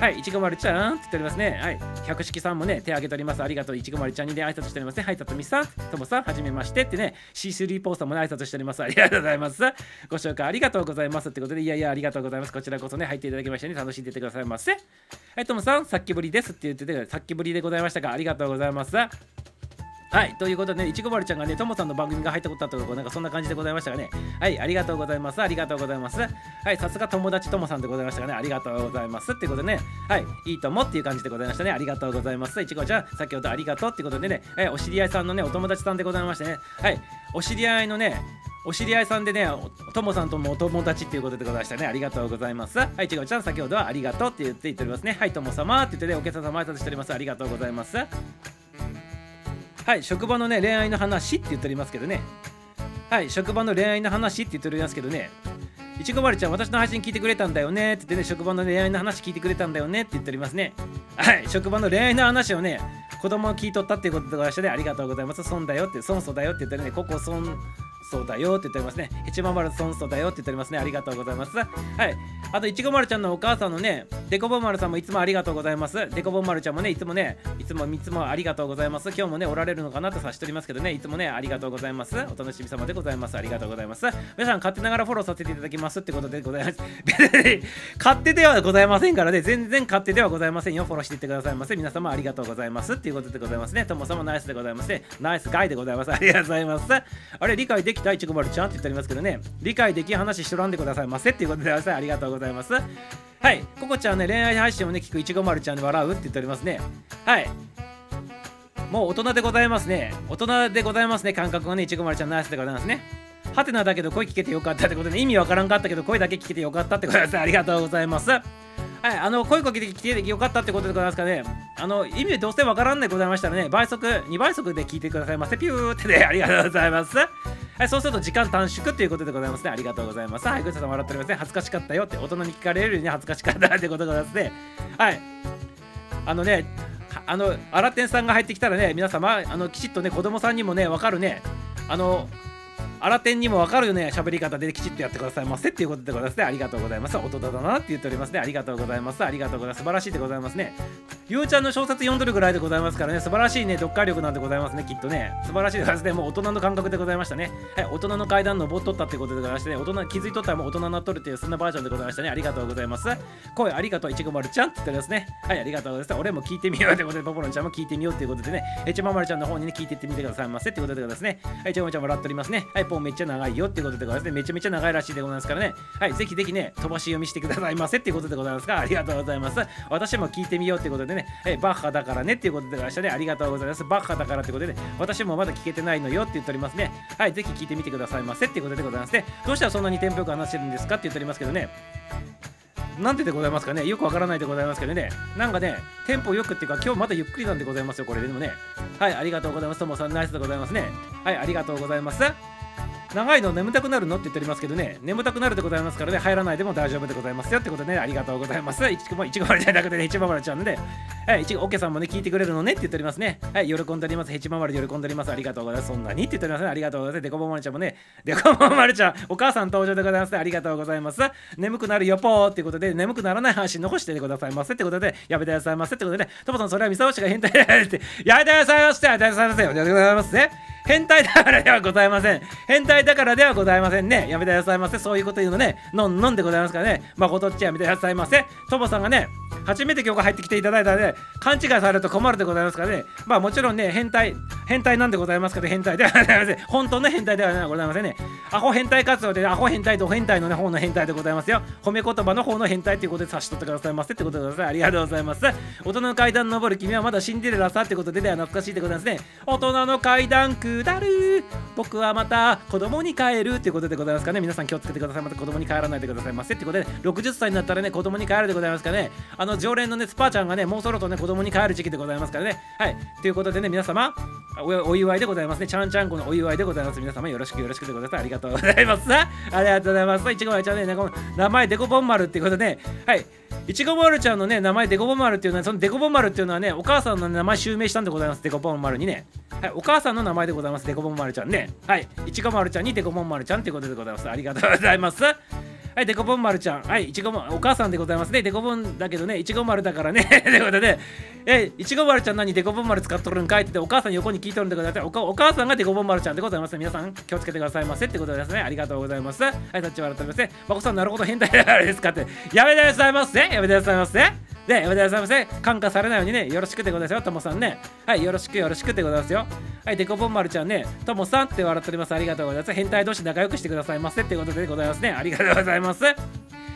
はい、いちごまるちゃんって言っておりますね。はい、百式さんもね、手挙げております。ありがとう、いちごまるちゃんにね、挨拶しておりますね。はい、たとみさん、ともさん、はじめましてってね、C3 ポーさんもね、挨拶しております。ありがとうございます。ご紹介ありがとうございますってことで、いやいや、ありがとうございます。こちらこそね、入っていただきましてね、楽しんでてくださいませ。はい、ともさん、さっきぶりですって言ってて、さっきぶりでございましたか、ありがとうございます。はい、ということでね、いちごまるちゃんがね、ともさんの番組が入ったことだとか、なんかそんな感じでございましたがね、はい、ありがとうございます。ありがとうございます。はい、さすが友達ともさんでございましたがね、ありがとうございます。ってことでね、はい、いいともっていう感じでございましたね。ありがとうございます。いちごちゃん、先ほどありがとうってことでね、はい、お知り合いさんのね、お友達さんでございましてね、はい、お知り合いのね、お知り合いさんでね、ともさんともお友達っていうことでございましたね。ありがとうございます。はい、いちごちゃん、先ほどはありがとうって言って言っておりますね。はい、とも様って言ってね、お客様挨拶しております。ありがとうございます。はい、職場のね、恋愛の話って言っておりますけどね。はい、職場の恋愛の話って言っておりますけどね。いちごまるちゃん、私の配信聞いてくれたんだよねって言ってね、職場の恋愛の話聞いてくれたんだよねって言っておりますね。はい、職場の恋愛の話をね、子供を聞いとったっていうことでございましてね、ありがとうございます。損だよって、損損だよって言ったらね、ここ損そうだよって言っておりますね。ヘチママル損素だよって言っておりますね。ありがとうございます。はい。あと、いちごまるちゃんのお母さんのね、デコボンマルさんもいつもありがとうございます。デコボンマルちゃんもね、いつもね、いつもいつもありがとうございます。今日もね、おられるのかなとさしておりますけどね、いつもね、ありがとうございます。お楽しみ様でございます。ありがとうございます。皆さん、勝手ながらフォローさせていただきますってことでございます。勝手ではございませんからね、全然勝手ではございませんよ。フォローしていってくださいませ。皆様ありがとうございますっていうことでございますね。ともさんもナイスでございますね。ナイスガイでございます。ありがとうございます。あれ、理解できたいちごまるちゃんって言っておりますけどね、理解できん話しとらんでくださいませっていうことでございます。ありがとうございます。はい、ココちゃんね、恋愛配信をね、聞くいちごまるちゃんで笑うって言っておりますね。はい。もう大人でございますね。大人でございますね。感覚がね、いちごまるちゃんナイスでございますね。はてなだけど声聞けてよかったってことで、意味わからんかったけど声だけ聞けてよかったってことです。ありがとうございます。はい、あの声かけてきてよかったってことでございますかね、あの意味どうせわからんでございましたらね、倍速、2倍速で聞いてくださいませ。ピューってね、ありがとうございます。はい、そうすると時間短縮ということでございますね。ありがとうございます。はい、グッさん笑っておりますね。恥ずかしかったよって、大人に聞かれるように恥ずかしかったってことでございますね。はい。あのね、あの、新天さんが入ってきたらね、皆様、あの、きちっとね、子供さんにもね、わかるね、あの、新天にもわかるよね、喋り方できちっとやってくださいませっていうことでございますね。ありがとうございます。大人だなって言っておりますね。ありがとうございます。ありがとうございます。素晴らしいでございますね。ゆうちゃんの小説読んどるぐらいでございますからね。素晴らしいね。読解力なんでございますね。きっとね。素晴らしいですね。もう大人の感覚でございましたね。はい。大人の階段登っとったってことでございましてね。大人気づいとったらもう大人になっとるっていうそんなバージョンでございましたね。ありがとうございます。声ありがとう。いちごまるちゃんって言ってますね。はい。ありがとうございます。俺も聞いてみようということでポポロンちゃんも聞いてみようということでね。えちままるちゃんの方にね聞いてってみてくださいませってことでございますね。はい。ちごまちゃんもらっておりますね。はい。ポンめっちゃ長いよってことでございます。ねめちゃめちゃ長いらしいでございますからね。はいぜひぜひね飛ばし読みしてくださいませっていうことでございますがありがとうございます。私も聞いてみようってことでね、はい、バッハだからねっていうことでございましたねありがとうございます。バッハだからってことでね私もまだ聞けてないのよって言っておりますね。はいぜひ聞いてみてくださいませっていうことでございますね。どうしたらそんなにテンポよく話してるんですかって言っておりますけどね。なんででございますかね。よくわからないでございますけどね。なんかねテンポよくっていうか今日まだゆっくりなんでございますよこれでもね。はいありがとうございます。ともさんナイスでございますね。はいありがとうございます。長いの眠たくなるの？って言っておりますけどね。眠たくなるでございますからね。入らないでも大丈夫でございますよってことでね。ありがとうございます。い。ちごもいちごまるじゃなくてね。いちごまるちゃんではい。いちごおけさんもね聞いてくれるのねって言っておりますね。はい。喜んでおります。へちままる喜んでおります。ありがとうございます。そんなに？って言っておりますね。ありがとうございます。でこぼまるちゃんもね。でこぼまるちゃんお母さん登場でございます。ありがとうございます。眠くなるよぽーってことで眠くならない話残してくださいませってことでやめてくださいませってことでねともさんそれはみさおしが変態だって。やめてくださいませ。やめてくださいませ。やめてくださいませ。変態だからではございません。変態だからではございませんね。やめてくださいませ。そういうこと言うのね。のんのんでございますからね。まことっちやめてくださいませ。ともさんがね初めて今日入ってきていただいたので勘違いされると困るでございますからね。まあもちろんね変態変態なんでございますけど変態ではございません。本当の変態ではございませんね。アホ変態活動でアホ変態と変態のね方の変態でございますよ。褒め言葉の方の変態ということで差し取ってくださいませ。ってことでございます。ありがとうございます。大人の階段登る君はまだシンデレラさってことででは懐かしいでございますね。大人の階段く下る。僕はまた子供に帰るっていうことでございますかね。皆さん気をつけてください。また子供に帰らないでくださいませ。ってことで60歳になったらね子供に帰るでございますかね。あの常連のねスパーちゃんがねもうそろそろね子供に帰る時期でございますからね。はい。ということでね皆様おお祝いでございますね。ちゃんちゃんこのお祝いでございます。皆様よろしくよろしくでございます。ありがとうございます。ありがとうございます。いちごまるちゃんねこの名前デコボン丸っていうことではい。いちごまるちゃんのね名前デコボン丸っていうのはそのデコボン丸っていうのはねお母さんの名前襲名したんでございます。デコボン丸にね。はい。お母さんの名前でございますデコボン丸ちゃんねはいいちごまるちゃんにデコボン丸ちゃんっていうことでございますありがとうございますはい、デコボン丸ちゃん。はい、いちごも、お母さんでございますね。デコボンだけどね、いちご丸だからね。ということで、え、いちご丸ちゃん何デコボン丸使っとるんかい？ってて、お母さん横に聞いとるんでございます。おお母さんがデコボン丸ちゃんでございます。皆さん気をつけてくださいませってことですね。ありがとうございます。はい、タッチ笑っておりますね。まこさん、なるほど、変態だからですかって。やめてくださいませ。やめてくださいませ。で、やめてくださいませ。感化されないようにね、よろしくでございますよ、ともさんね。はい、よろしくよろしくでございますよ。はい、デコボン丸ちゃんね、ともさんって笑っております。ありがとうございます。変態同士仲良くしてくださいませってことでございますね。ありがとうございます。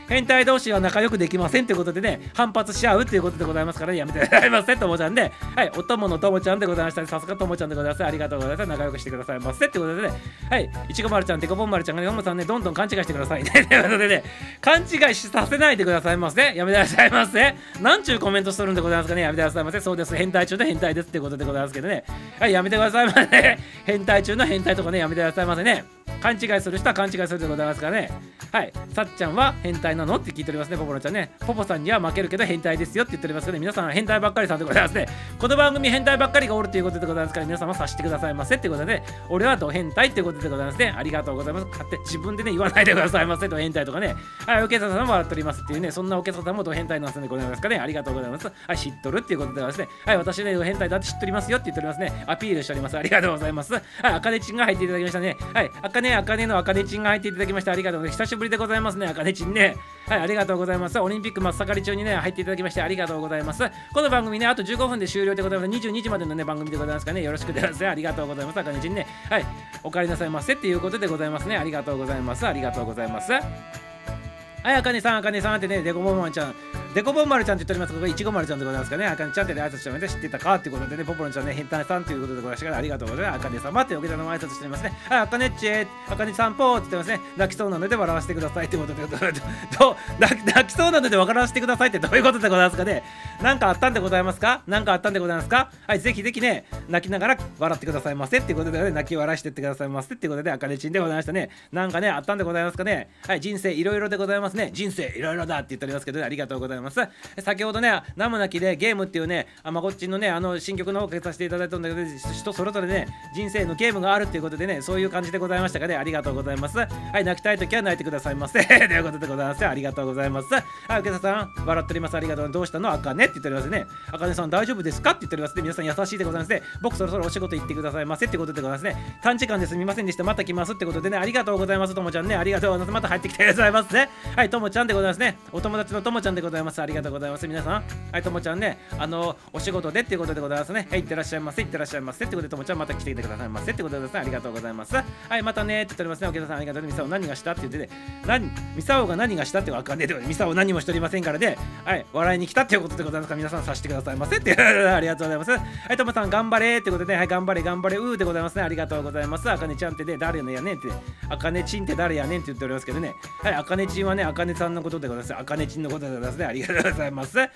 変態同士は仲良くできませんということでね、反発し合うということでございますから、ね、やめてくださいませ、ともちゃんで、はい、お供のともちゃんでございました。さすがともちゃんでございます。ありがとうございます。仲良くしてくださいませ。ってことでね、はい、いちごまるちゃん、デコボン丸ちゃんがね、ともさんね、どんどん勘違いしてくださいね。ということでね、勘違いしさせないでくださいませ。やめてくださいませ。なんちゅうコメントしとるんでございますかね、やめてくださいませ。そうです、変態中の変態ですってことでございますけどね、はい、やめてくださいませ。変態中の変態とかね、やめてくださいませね。勘違いする人は勘違いするでございますからね。はい、さっちゃんは変態なのって聞いておりますね、ポポロちゃんね。ポポさんには負けるけど変態ですよって言っておりますけど、ね、皆さん変態ばっかりさんでございますね。この番組変態ばっかりがおるということでございますから、皆様察してくださいませってことで、俺はド変態ってことでございますね。ありがとうございます。勝手自分でね、言わないでくださいませ、ド変態とかね。はい、おけささんも笑っておりますっていうね、そんなおけささんもド変態なんでございますかね。ありがとうございます。はい、知っとるっていうことでございますね。はい、私ね、ド変態だって知っておりますよって言っておりますね。アピールしております。ありがとうございます。はい、あかねちんが入っていただきましたね。はい、あかねあかねのあかねちんが入っていただきましてありがとうございます。久しぶりでございますね、あかねちんね。はい、ありがとうございます。オリンピック真っ盛り中にね、入っていただきましてありがとうございます。この番組ね、あと15分で終了でございます。22時までのね、番組でございますからね、よろしくです。ありがとうございます。あかねちんね。はい、お帰りなさいませっていうことでございますね。ありがとうございます。ありがとうございます。はい、あかねさん、あかねさんってね、でこももちゃん、デコボン丸ちゃんって言っております、いちご丸ちゃんでございますかね、あかねちゃんってね、挨拶しておりま知ってたかっていうことでね、ポポロンちゃんね、変態さんということでございましたから、ありがとうございます。あかね様っておけたの挨拶しておりますね。はい、あかねっち、あかねさんぽーって言ってますね、泣きそうなので笑わせてくださいってことで、どど泣泣きそうなので笑わせてくださいってどういうことでございますかね。なんかあったんでございますか？なんかあったんでございますか？はい、ぜひぜひね、泣きながら笑ってくださいませっていうことでね、泣き笑いしてってくださいませっていうことで、あかねちんでございましたね。なんかね、あったんでございますかね。はい、人生いろいろでございますね。人生いろいろだって言っておりますけど、ね、ありがとうございます。ます。先ほどね名もなきでゲームっていうねあまこっちのねあの新曲の方をかけさせていただいたんだけど人それぞれね人生のゲームがあるっていうことでねそういう感じでございましたかね。ありがとうございます。はい泣きたい時は泣いてくださいませ。ということでございます。ありがとうございます。はいお客さん笑っております。ありがとう。どうしたの？あかね？って言っておりますね。あかねさん大丈夫ですか？って言っておりますね。皆さん優しいでございますね。僕そろそろお仕事行ってくださいませ。ってことでございますね。短時間ですみませんでした。また来ますってことでね。ありがとうございます。ともちゃんね。ありがとうございます。また入ってきてくださいますねはいともちゃんでございますね。お友達のともちゃんでございます。ありがとうございます。皆さん。はいともちゃんね。あのお仕事でっていうことでございますね。はいいってらっしゃいませいってらっしゃいませってことでともちゃんまた来てきてくださいませ。ってことでございます。ねありがとうございます。はいまたねって言っておりますね。お客さんありがとう。ミサオ何がしたって言ってね何ミサオが何がしたってわかんねえってことでミサオ何もしておりませんからね。はい笑いに来たっていうことでございますか。ら皆さんさしてくださいませ。って。ありがとうございます。はいともさん頑張れってことではい頑張れ頑張れうーでございますね。ありがとうございます。あかねちゃんってね誰のやねんって。あかねちんって誰やねんって言っておりますけどね。はいあかねちんはねあかねさんのことでございます。あかねちんのことでございますね。ありがとうございます。は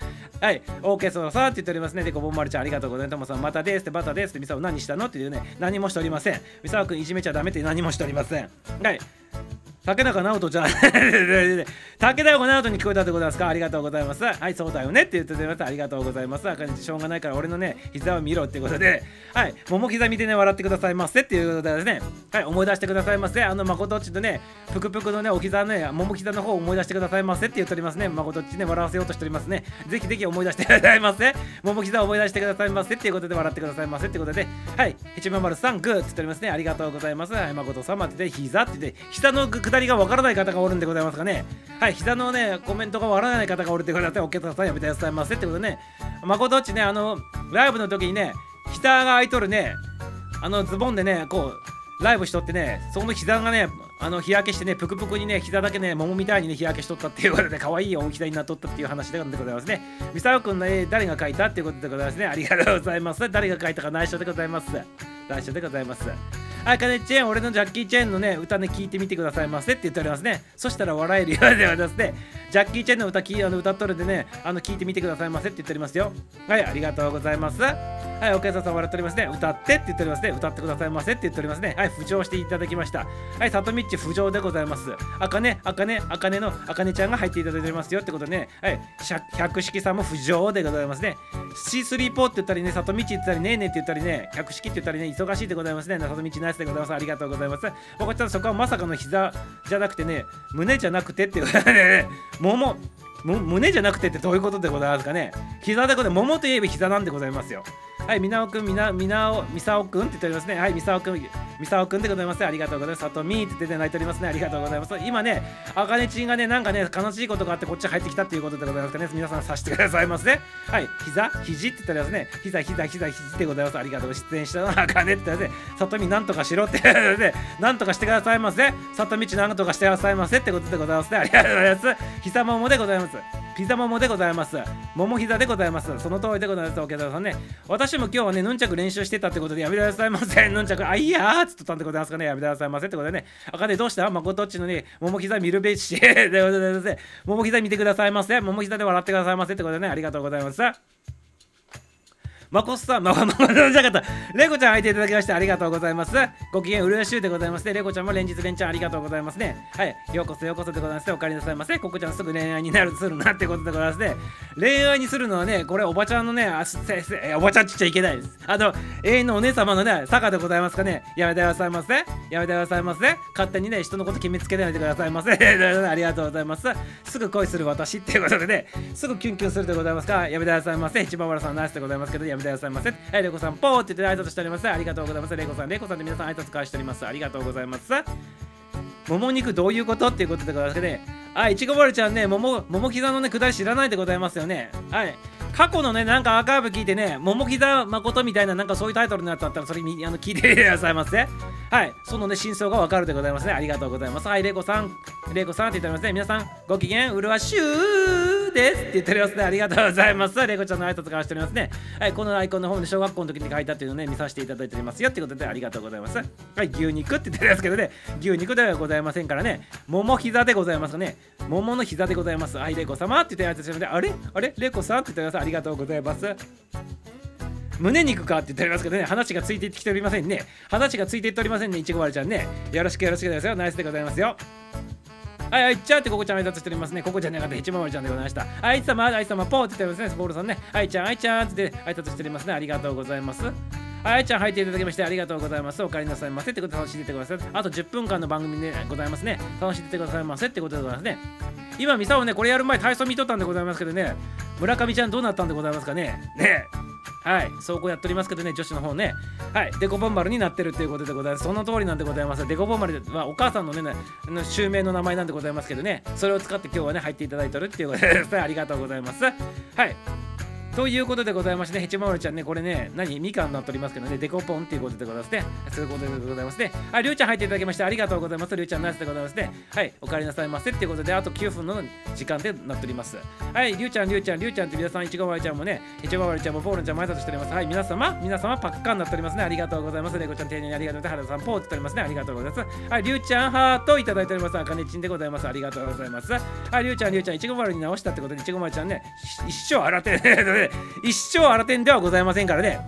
い。オーケーソーさんって言っておりますね。でこぼんまるちゃんありがとうございます。ともさんまたですってまたですってみさお何したの？っていうね何もしておりません。ミサオくんいじめちゃダメって何もしておりません。はい。竹中直人ちゃん。竹中直人に聞こえたでございますか？ありがとうございます。はいそうだよね。って言ってくれます。ありがとうございます。あかねしょうがないから俺のね膝を見ろってことで。はい桃膝見てね笑ってくださいませ。っていうことでですね。はい思い出してくださいませ。あの誠っちのねぷくぷくのねお膝ね桃膝の方を思い出してくださいませ。って言っておりますね。誠っちね笑わせようとしておりますね。ぜひぜひ思い出してくださいませ。桃膝を思い出してくださいませ。っていうことで笑ってくださいませ。ってことで。はい一番丸さんグーって言っておりますね。ありがとうございます。はい誠様って言って膝って言って膝の下りがわからない方がおるんでございますかね。はい膝のねコメントがわからない方がおるってことでお客さんやめてくださいませ。ってことでね誠っちねあのライブの時にね膝が空いとるねあのズボンでねこうライブしとってねその膝がねあの日焼けしてねぷくぷくにね膝だけね桃みたいにね日焼けしとったっていうことで可愛い大きさになっとったっていう話でございますね。ミサオくんの絵誰が描いたっていうことでございますね。ありがとうございます。誰が描いたか内緒でございます。内緒でございます。はい、カネチェーン、俺のジャッキー・チェーンのね、歌ね、聞いてみてくださいませって言っておりますね。そしたら笑えるようではですね、ジャッキー・チェーンの歌きあの歌っとるんでね、あの聞いてみてくださいませって言っておりますよ。はい、ありがとうございます。はい、お客さん笑っておりますね。歌ってって言っておりますね。歌ってくださいませって言っておりますね。はい、浮上していただきました。はい、里道浮上でございます。あかね、あかね、あかねのあかねちゃんが入っていただいておりますよってことね、はい、百式さんも浮上でございますね。C3 ポーって言ったりね、里道って言ったりねえねって言ったりね、百式って言ったりね、忙しいでございますね。里道ナイスでございます。ありがとうございます。まこちゃんそこはまさかの膝じゃなくてね、胸じゃなくてっていうことでね、もも、胸じゃなくてってどういうことでございますかね膝でございます。桃といえば膝なんでございますよ。はい、みなおくん、みな、みなお、みさおくんって言っておりますね。はい、みさおくん、みさおくんでございます。ありがとうございます。さとみーって言って泣いておりますね。ありがとうございます。今ね、あかねちんがね、なんかね、悲しいことがあってこっち入ってきたっていうことでございますかね。皆さんさしてくださいませ、ね。はい、膝、肘って言っておりますね。膝、膝、膝、肘でございます。ありがとう。出演したのはあかねって言ってね、さとみなんとかしろって言ってね、なんとかしてくださいませ。さとみちなんとかしてくださいませってことでございますね。ありがとうございます。膝ももでございます。ピザももでございます。桃膝でございます。その通りでございます。お客さんね。私も今日はね、ヌンチャク練習してたってことでやめてくださいませ。ヌンチャク、あ、いやーっつっとったんでございますかね。やめてくださいませってことでね。あかね、どうした？まことっちのね、桃膝見るべし。でございます。桃膝見てくださいませ。桃膝で笑ってくださいませってことでね。ありがとうございます。まこっさん、まこまこじゃなかった。レコちゃん入っていただきましてありがとうございます。ご機嫌うるやしゅうでございますね。レコちゃんも連日連チャンありがとうございますね。はい。ようこそようこそでございますね。お帰りなさいませ。ココちゃんすぐ恋愛になるするなってことでございますね。恋愛にするのはね、これおばちゃんのね、あせせおばちゃんちっちゃいけないです。あの、永遠のお姉様のね、坂でございますかね。やめてくださいませ。やめてくださいませ。勝手にね、人のこと決めつけないでくださいませ。ありがとうございます。すぐ恋する私っていうことでね、すぐキュンキュンするでございますか、やめてくださいませ。一番原さんナイスでございますけど、やめてくださいませ。はい、レコさん、ポーって言って挨拶しております。ありがとうございます。レコさん、レコさんで皆さん挨拶交わしております。ありがとうございます。もも肉どういうことっていうことでございますね。はい、いちごぼるちゃんね、もも、もも膝のね、くだり知らないでございますよね。はい。過去のね、なんかアーカイブ聞いてね、桃膝誠みたいな、なんかそういうタイトルのやつだったら、それみ あの聞いてくださいませ。はい、そのね、真相がわかるでございますね。ありがとうございます。はい、レイコさん、レイコさんって言っておりますね。皆さん、ご機嫌、うるわしゅーですって言っておりますね。ありがとうございます。レイコちゃんの挨拶からしておりますね。はい、このアイコンの方で小学校の時に書いたっていうのをね、見させていただいておりますよってことで、ありがとうございます。はい、牛肉って言ってるんですけどね、牛肉ではございませんからね、桃膝でございますね。桃の膝でございます。はい、レイコ様って言って挨拶しておりますあれ？あれ？レイコさんって言っております。ありがとうございます。胸肉かって言っておりますけどね、話がついてきておりませんね。話がついていっておりませんね、いちごまるちゃんね。よろしくよろしくですよ。ナイスでございますよ。はい、はいちゃってここちゃん挨拶しておりますね。ここじゃなかった、一番丸ちゃんでございました。あいつ様、あいつ様、ポーって言ってますね、ボールさんね。あいちゃん、あいちゃんって挨拶しておりますね。ありがとうございます。あいちゃん入っていただきましてありがとうございます。お帰りなさいませってことで楽しんでてください。あと10分間の番組でございますね。楽しんでてくださいませってことでございますね。今、ミサをね、これやる前体操見とったんでございますけどね、村上ちゃんどうなったんでございますかね。ねはい、走行やっておりますけどね、女子の方ね。はい、デコボンバルになってるっていうことでございます。その通りなんでございます。デコボンバルはお母さんのね、の襲名の名前なんでございますけどね、それを使って今日はね、入っていただいてるっていうことです。ありがとうございます。はい。ということでございましてね、ヘチマルちゃんね、これね、何、みかんになっておりますけどね、デコポンっていうことでございますね。そういうことでございますね。はい、りゅうちゃん入っていただきましてありがとうございます。りゅうちゃんナイスでございますね。はい、お帰りなさいませっていうことで、あと9分の時間でなっております。はい、りゅうちゃん、りゅうちゃん、りゅうちゃんって皆さん、いちごまるちゃんもね、ヘチマルちゃんもポールちゃんも挨拶しております。はい、皆様、皆様、パッカーになっておりますね。ありがとうございます。レコちゃん、丁寧にありがとうございます。原田さん、ポーって言っておりますね。ありがとうございます。はい、りゅうちゃん、ハートいただいております。あかねちんでございます。ありがとうございます。はい、りゅうちゃん、りゅうちゃん、いちご丸に直したってことで、いちご丸ちゃんね、一生洗ってね、一生新手ではございませんからね。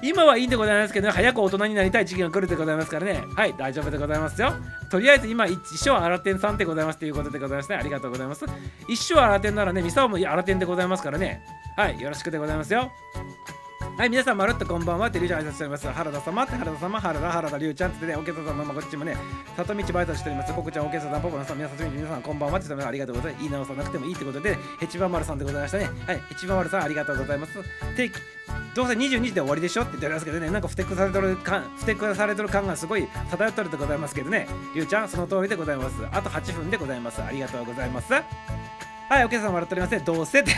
今はいいんでございますけど、早く大人になりたい時期が来るでございますからね。はい大丈夫でございますよ。とりあえず今一生新手さんでございますということでございますね。ありがとうございます。一生新手ならねミサオも新手でございますからね。はいよろしくでございますよ。はい、皆さん、まるっとこんばんはって、りゅうちゃん挨拶しております。原田様って、原田様、原田、原田、りゅうちゃんってね、おけささんのまこっちもね、里道バイトしております。ここちゃん、おけささん、ポポのさん、皆さん、皆さん、こんばんはって言ってありがとうございます。いい直さなくてもいいってことで、ヘチバマルさんでございましたね。はい、ヘチバマルさん、ありがとうございます。定期どうせ22時で終わりでしょって言っておりますけどね、なんかふてくされてる感、ふてくされてる感がすごい漂ってるでございますけどね、りゅうちゃん、その通りでございます。あと8分でございます。ありがとうございます。はい、お客さん笑っておりません。どうせって、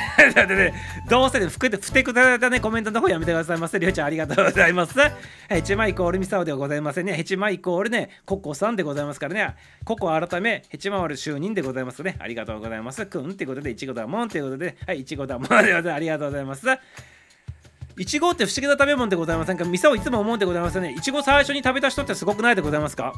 どうせで、ふくふてくされたね、コメントの方やめてくださいませ。りょうちゃん、ありがとうございます。ヘチマイコールミサオではございませんね。ヘチマイコールね、ココさんでございますからね。ココ改め、ヘチマワル就任でございますね。ありがとうございます。くんってことで、いちごだもんってことで、はい、いちごだもんでございます。ありがとうございます。いちごって不思議な食べ物でございませんか？ミサオいつも思うんでございますね。いちご最初に食べた人ってすごくないでございますか？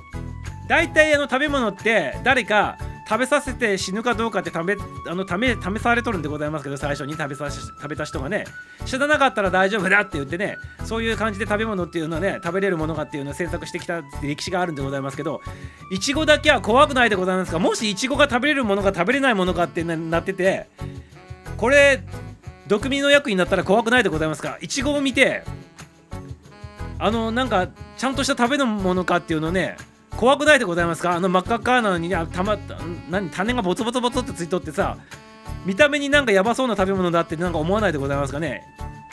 大体あの食べ物って誰か食べさせて死ぬかどうかって食べあの試試されとるんでございますけど最初に食べさ食べた人がね。死ななかったら大丈夫だって言ってねそういう感じで食べ物っていうのはね食べれるものがっていうのを選択してきた歴史があるんでございますけどいちごだけは怖くないでございますか？もしいちごが食べれるものが食べれないものかってなっててこれ毒味の役になったら怖くないでございますか？いちごを見てあのなんかちゃんとした食べるものかっていうのね怖くないでございますか？あの真っ赤っかなのにねたま何種がボツボツボツってついとってさ見た目になんかやばそうな食べ物だってなんか思わないでございますかね？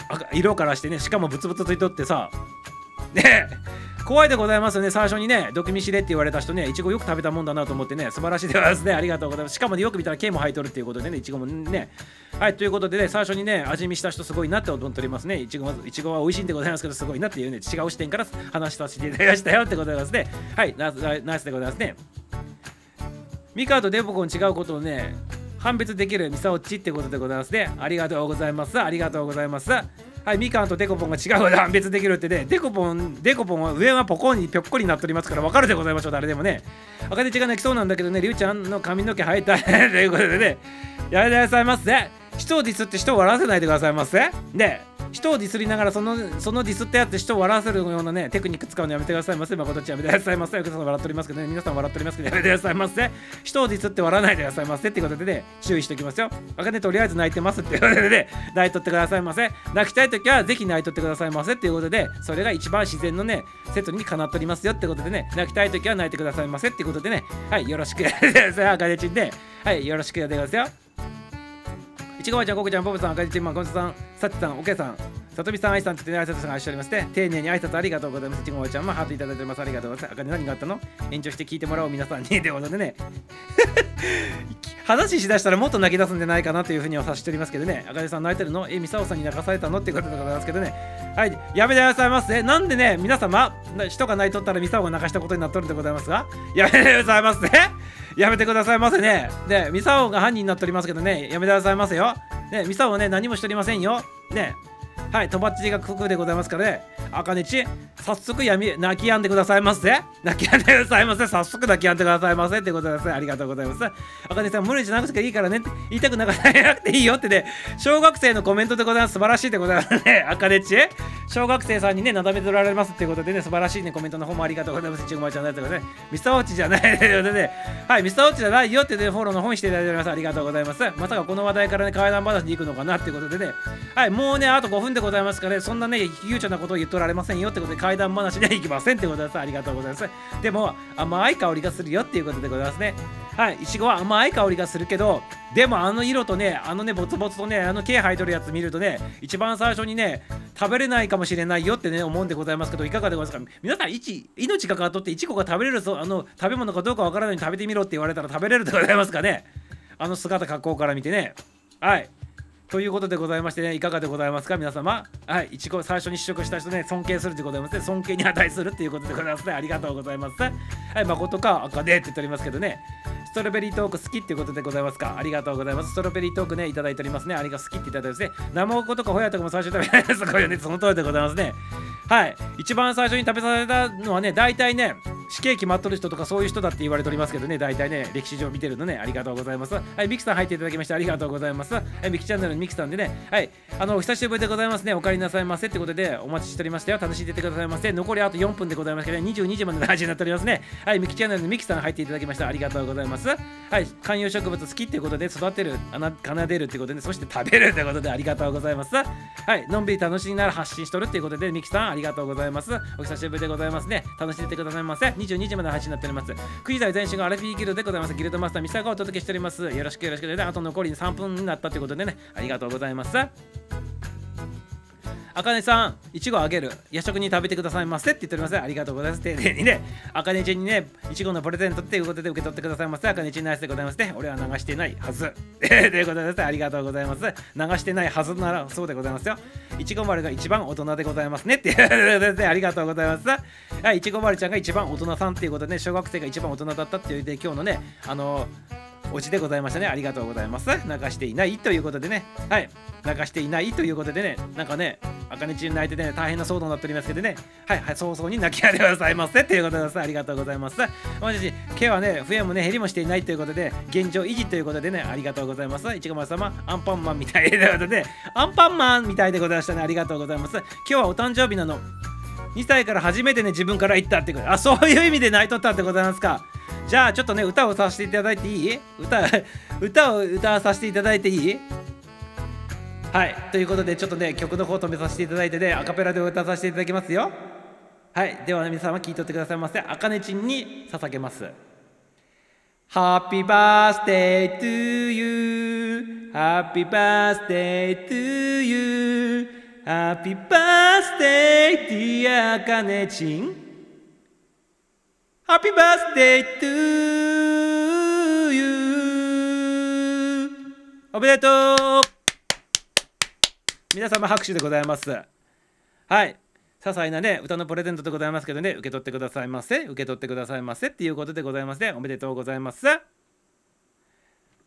赤色からしてねしかもブツブツついとってさ。ね怖いでございますね。最初にね毒味しれって言われた人ねいちごよく食べたもんだなと思ってね素晴らしいでございますね。ありがとうございます。しかもねよく見たら毛も生えとるっていうことでねいちごもね。はいということでね最初にね味見した人すごいなって思っておりますね。いちごいちごは美味しいんでございますけどすごいなっていうね違う視点から話させていただきましたよってございますね。はいナイスナイスでございますね。ミカとデボコン違うことをね判別できるミサオチってことでございますね。ありがとうございます。ありがとうございます。はい、みかんとデコポンが違う断別できるってね、デコポン、デコポンは上はポコンにぴょっこりなっておりますからわかるでございましょう、誰でもね。赤手血が泣きそうなんだけどね、りゅうちゃんの髪の毛生えたということでね、やめてくださいませ。人をディスって人を笑わせないでくださいませ。で、人をディスりながらそのそのディスってやって人を笑わせるようなねテクニック使うのやめてくださいませ。誠ちゃやめてくださいませ。お客さん笑っておりますけどね。皆さん笑っておりますけどやめてくださいませ。人をディスって笑わないでくださいませ。っていうことでね注意しておきますよあかねとりあえず泣いてますっていうことでね。泣いとってくださいませ。泣きたい時はぜひ泣いとってくださいませ。っていうことでそれが一番自然のねセットにかなっておりますよってことでね。泣きたい時は泣いてくださいませ。っていうことでね。はいよろしく。あかねちんで。はいよろしくやってくださいよ。いちごまちゃん、ここちゃん、ぽぽさん、あかりちんまん、こんさん、さっちさん、おけさん、さとみさん、あいさんって言ってね、挨拶がしておりまして、丁寧に挨拶ありがとうございます。ちごちゃんもハートいただいております。ありがとうございます。あかり何があったの？延長して聞いてもらおう、皆さんに。ということでね、話しだしたらもっと泣き出すんじゃないかなというふうには察しておりますけどね、あかりさん泣いてるの？え、みさおさんに泣かされたの？っていうことでございますけどね、はい、やめてくださいませ。なんでね、皆様、人が泣いとったらミサオが泣かしたことになっとるんでございますが、やめてくださいませ。やめてくださいませね。で、ミサオが犯人になっておりますけどね、やめてくださいませよ。ね、ミサオはね、何もしておりませんよ。ね、はい、とばっちりがククでございますからね、あかねち早速やみ泣き止んでくださいませ。泣き止んでくださいませ。早速泣き止んでくださいませってことです。ねありがとうございます。あかねさん無理しなくていいからねって言いたくなかったなくていいよってね。小学生のコメントでございます。素晴らしいってことですね。あかねち小学生さんにねなだめておられますっていうことでね素晴らしいねコメントの方もありがとうございます。ちぐまちゃんだってことでね。ミスターウォッチじゃないということでね。はいミスターウォッチじゃないよってねフォローの方にしていただいております。ありがとうございます。まさかこの話題からね怪談話に行くのかなっていうことでね。はいもうねあと5分ででございますかね。そんなね悠長なことを言っておられませんよってことで怪談話には行きませんってことです。ありがとうございます。でも甘い香りがするよっていうことでございますね。はい。いちごは甘い香りがするけどでもあの色とねあのねボツボツとねあの毛生えとるやつ見るとね一番最初にね食べれないかもしれないよってね思うんでございますけどいかがでございますか？皆さん命がかかっとっていちごが食べれるそうあの食べ物かどうかわからないのに食べてみろって言われたら食べれるでございますかね？あの姿格好から見てね。はい。ということでございましてね、いかがでございますか、皆様。はい、いちご最初に試食した人ね、尊敬するでございますね、尊敬に値するということでございますね。ありがとうございます。はい、誠か赤でって言っておりますけどね、ストロベリートーク好きっていうことでございますか？ありがとうございます。ストロベリートークね、いただいておりますね。ありが好きっていただいてですね、生おことかほやとかも最初食べないです。これね、その通りでございますね。はい、一番最初に食べさせたのはね、大体ね、死刑決まっとる人とかそういう人だって言われておりますけどね、大体ね、歴史上見てるのね、ありがとうございます。はい、ミキさん入っていただきましてありがとうございます。はい、ミキチャンネルミキさんでね、はい、あの、久しぶりでございますね、お帰りなさいませってことでお待ちしておりましたよ。楽しんでてくださいませ。残りあと4分でございますけど、ね、22時までの配信になっておりますね。はい、ミキチャンネルのミキさん入っていただきましたありがとうございます。はい、観葉植物好きってことで育てる、奏でるってことで、そして食べるってことでありがとうございます。はい、のんびり楽しみながら発信しとるっていうことで、ミキさんありがとうございます。お久しぶりでございますね。楽しんでてくださいませ。22時までの配信になっております。9時台前身がアラフィーギルドでございます。ギルドマスターミサがお届けしております。よろしくよろしくで、あと残り3分になったということでね、ありがとうございます。あかねさん、いちごあげる。夜食に食べてくださいませって言っております。ありがとうございます。丁寧にね、あかねちんにね、いちごのプレゼントっていうことで受け取ってくださいませ。あかねちんナイスでございますね。俺は流してないはず。ということです。ありがとうございます。流してないはずならそうでございますよ。いちご丸が一番大人でございますね。っていうことで。ありがとうございます。はい、いちご丸ちゃんが一番大人さんっていうことで、ね、小学生が一番大人だったっていうで、今日のね、あのおちでございましたね。ありがとうございます。流していないということでね。はい。流していないということでね。なんかね、あかねちん泣いてね、大変な騒動になっておりますけどね。はい、はい、早々に泣きやでくださいませ。ということです。ありがとうございます。もし、毛はね、増えもね、減りもしていないということで、現状維持ということでね、ありがとうございます。いちごま様、アンパンマンみたいということで、アンパンマンみたいでございましたね。ありがとうございます。今日はお誕生日なの。2歳から初めてね、自分から言ったってこと。あ、そういう意味で泣いとったってございますか。じゃあちょっとね歌をさせていただいていい？歌 歌を歌わさせていただいていい？はいということでちょっとね曲の方止めさせていただいてねアカペラで歌わさせていただきますよ。はいでは、皆様聞いとってくださいませ。あかねちんに捧げます。Happy birthday to you. Happy birthday to you. Happy birthday dear あかねちん Happy birthday to you. おめでとう。皆様拍手でございます。はい。些細なね歌のプレゼントでございますけどね受け取ってくださいませ。受け取ってくださいませっていうことでございますね。おめでとうございます。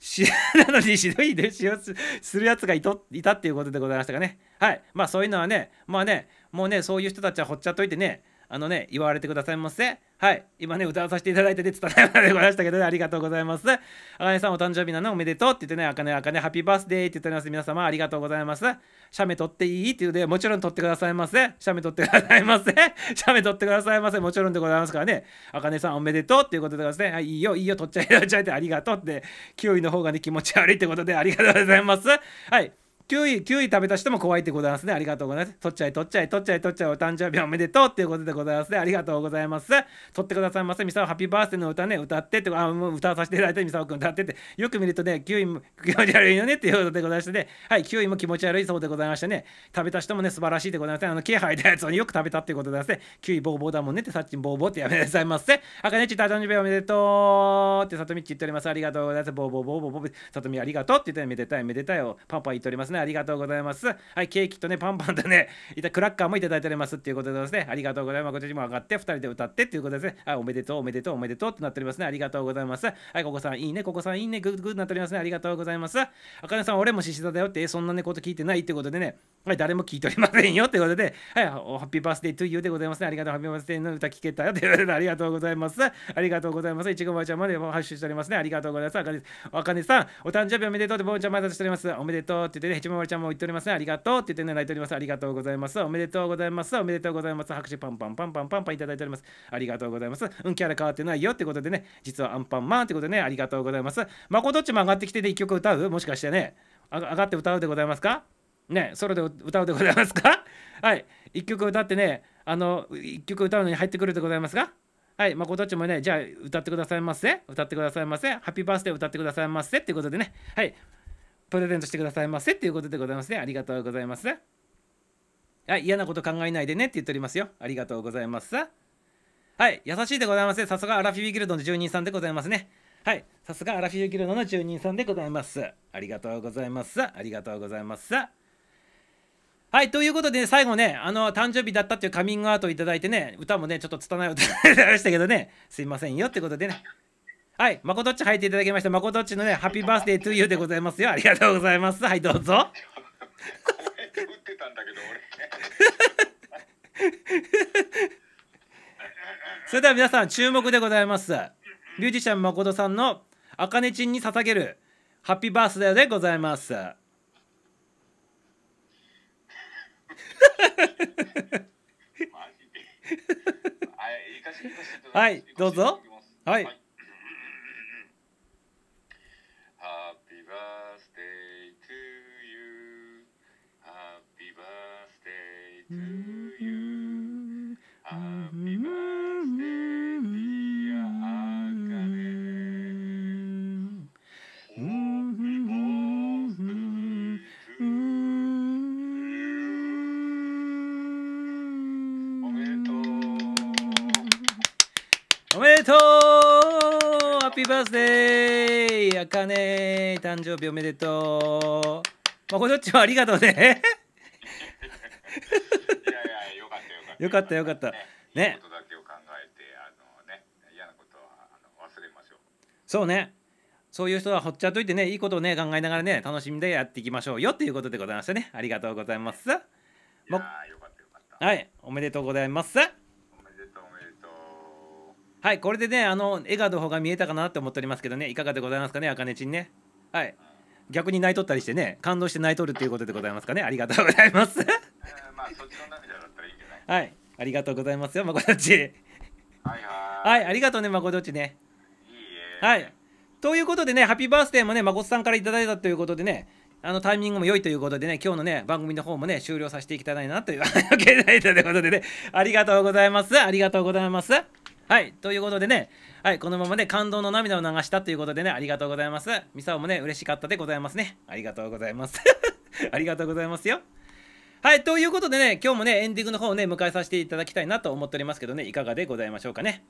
し なのにひどい弟子をするやつがいといたっていうことでございましたかね。はい。まあそういうのはねまあねもうねそういう人たちはほっちゃっといてねあのね、言われてくださいませ。はい。今ね、歌わさせていただいて、ね、伝えまでございましたけどね、ありがとうございます。あかねさんお誕生日なのおめでとうって言ってね、あかねあかねハッピーバースデーって言っております。皆様ありがとうございます。写メ撮っていいって言うで、もちろん撮ってくださいませ。写メ撮ってくださいませ。写メ撮ってくださいませ。もちろんでございますからね。あかねさんおめでとうっていうことでございますね。はい、いいよ、いいよ、撮っちゃえ、撮っちゃえってありがとうって、9位の方がね、気持ち悪いってことでありがとうございます。はい。9位、9位食べた人も怖いってございますね。ありがとうございます。取っちゃい、取っちゃい、取っちゃい、取っちゃい、お誕生日おめでとうっていうことでございますね。ありがとうございます。取ってくださいませ。ミサオハッピーバースデーの歌ね、歌ってって、あ、もう歌わさせていただいて、ミサオくん歌ってて、よく見るとね、9位も気持ち悪いよねっていうことでございましてね、はい、9位も気持ち悪いそうでございましてね、食べた人もね、素晴らしいでございますね。あの、毛生えたやつをよく食べたっていうことでございますね。9位ボーボーだもんねって、さっちんボーボーってやめなさいませ。あかねち、誕生日おめでとうって、さとみち言っております。ありがとうございます。ボーボーボーボーボー、さとみありがとうって言って、めでたいめでたいをパンパン言っておりますね。ありがとうございます。はい、ケーキとね、パンパンとね、いたクラッカーもいただいておりますっていうことでですね、ありがとうございます。こっちも上がって、2人で歌ってっていうことですね。はい、おめでとう、おめでとう、おめでとうってなっておりますね。ありがとうございます。はい、ここさんいいね、ここさんいいね、グッグッなっておりますね。ありがとうございます。あかねさん、俺も獅子座だよって、そんなね、こと聞いてないってことでね、はい、誰も聞いておりませんよってことで、はい、ハッピーバースデートゥーユーでございますね。ありがとう、ハッピーバースデーの歌聞けたよってことで、ありがとうございます。ありがとうございます。いちごばあちゃんまでハッシュしておりますね。ありがとうございます。あかねさん、お誕生日おめでとうってぼうちゃんまだしております。おめでとうって言ってね、ヘチマまるちゃんも言っておりますね。ありがとうって言ってね、泣いております。ありがとうございます。おめでとうございます。おめでとうございます。拍手パンパンパンパンパンパンいただいております。ありがとうございます。うん、キャラ変わってないよってことでね、実はアンパンマンってことでね、ありがとうございます。まこどっちも上がってきてで一曲歌うもしかしてね、上がって歌うでございますかね、ソロで歌うでございますかはい、一曲歌ってね、あの、一曲歌うのに入ってくるでございますかはい、まこどっちもね、じゃあ歌ってくださいませ。歌ってくださいませ。ハッピーバースデー歌ってくださいませ。っていうことでね、はい、プレゼントしてくださいませ。っていうことでございますね。ありがとうございます。はい、嫌なこと考えないでねって言っておりますよ。ありがとうございます。はい、優しいでございますね。さすがアラフィビギルドの住人さんでございますね。はい、さすがアラフィビギルドの住人さんでございます。ありがとうございます。ありがとうございます。はい、ということで、ね、最後ね、あの、誕生日だったっていうカミングアウトをいただいてね、歌もね、ちょっと拙い歌 いましたけどね、すいませんよってことでね。はい、まこどっち入っていただきました。まこどっちのね、ハッピーバースデートゥーユーでございますよ。ありがとうございます。はい、どうぞ。
ってたんだけど俺
それでは皆さん、注目でございます。ミュージシャンまことさんの、あかねちんに捧げる、ハッピーバースデーでございます。はいどうぞはい
おめでとう。
おめでとう。ハッピーバースデーあかね誕生日おめでとう。まこどっちもありがとうね
いやいやよかったよかった
よかった。
ね。ことだけを考えてあのね嫌なことはあの忘れましょう。
そうね。そういう人はほっちゃっといてねいいことをね考えながらね楽しみでやっていきましょうよっていうことでございましたね。ありがとうございます。
いや
も
ーよかったよかった。
はい。おめでとうございます。
おめでとうおめでとう。
はい。これでねあの笑顔の方が見えたかなって思っておりますけどね。いかがでございますかねあかねちんね。はい。逆に泣いとったりしてね感動して泣いとるっていうことでございますかね。ありがとうございます。
えーまあ
はい。ありがとうございますよまこどっち。
はいは
はいありがとうねまこどっちね。
いいいえ。
はい。ということでねハッピーバースデーもねまこさんからいただいたということでねあのタイミングも良いということでね今日のね番組の方もね終了させていきたいなというわけでということでね。ありがとうございます。ありがとうございます。はい。ということでねはいこのままね感動の涙を流したということでねありがとうございます。ミサオもね嬉しかったでございますね。ありがとうございます。ありがとうございますよはい、ということでね、今日もね、エンディングの方をね、迎えさせていただきたいなと思っておりますけどね、いかがでございましょうかね。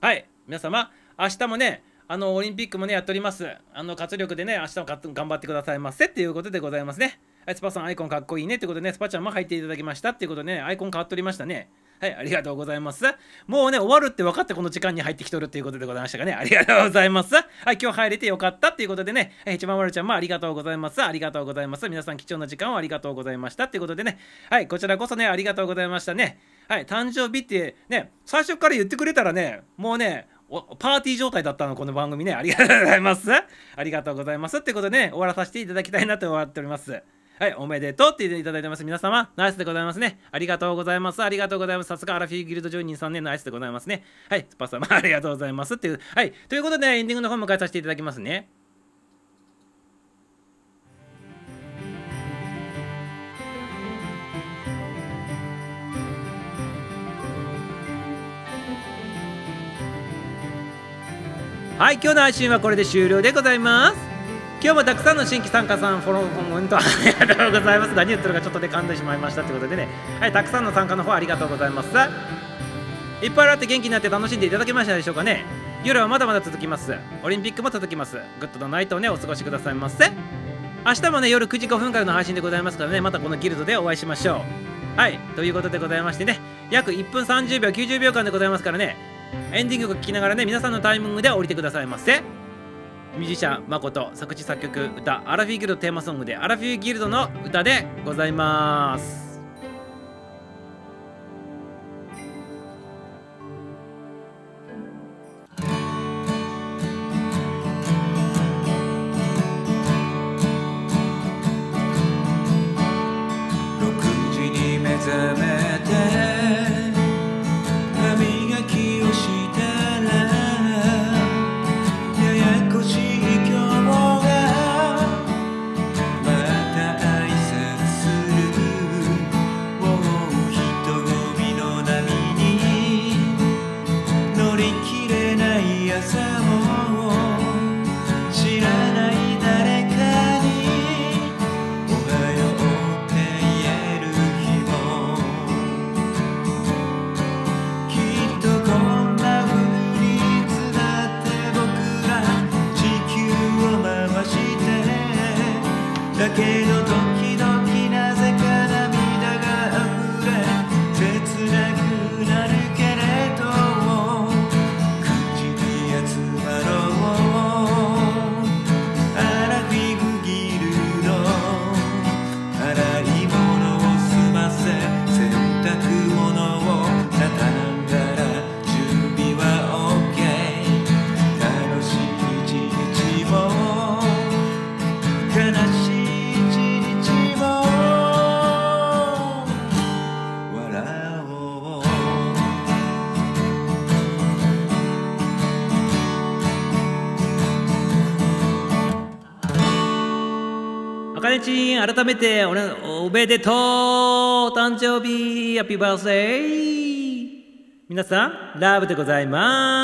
はい、皆様、明日もね、あの、オリンピックもね、やっております。あの、活力でね、明日も頑張ってくださいませっていうことでございますね。はい、スパさん、アイコンかっこいいねってことでね、スパちゃんも入っていただきましたっていうことでね、アイコン変わっておりましたね。はい、ありがとうございます。もうね、終わるって分かってこの時間に入ってきとるっていうことでございましたかね。ありがとうございます。はい、今日入れてよかったっていうことでね、え一番まるちゃんもありがとうございます。ありがとうございます。皆さん貴重な時間をありがとうございましたっていうことでね、はい、こちらこそね、ありがとうございましたね。はい、誕生日ってね、最初から言ってくれたらね、もうね、パーティー状態だったの、この番組ね。ありがとうございます。ありがとうございます。ってことでね、終わらさせていただきたいなと思っております。はい、おめでとうって言っていただいてます。皆様、ナイスでございますね。ありがとうございます。ありがとうございます。さすがアラフィーギルドジョニーさんね、ナイスでございますね。はい、スパ様、ありがとうございます。っていう、はい、ということで、エンディングの方迎えさせていただきますね。はい、今日の配信はこれで終了でございます。今日もたくさんの新規参加さん、フォロー、コメントありがとうございます。何言ってるかちょっとで噛んでしまいましたということでね、はい、たくさんの参加の方ありがとうございます。いっぱいあって元気になって楽しんでいただけましたでしょうかね。夜はまだまだ続きます。オリンピックも続きます。グッドのナイトをね、お過ごしくださいませ。
明日もね、夜9時5分からの配信でございますからね、またこのギルドでお会いしましょう。はい、ということでございましてね、約1分30秒、90秒間でございますからね、エンディングを聞きながらね、皆さんのタイミングで降りてくださいませ。ミュージシャン誠作詞作曲歌アラフィーギルドテーマソングでアラフィーギルドの歌でございます。改めてお,、ね、おめでとう誕生日ハッピーバースデー皆さんラブでございます。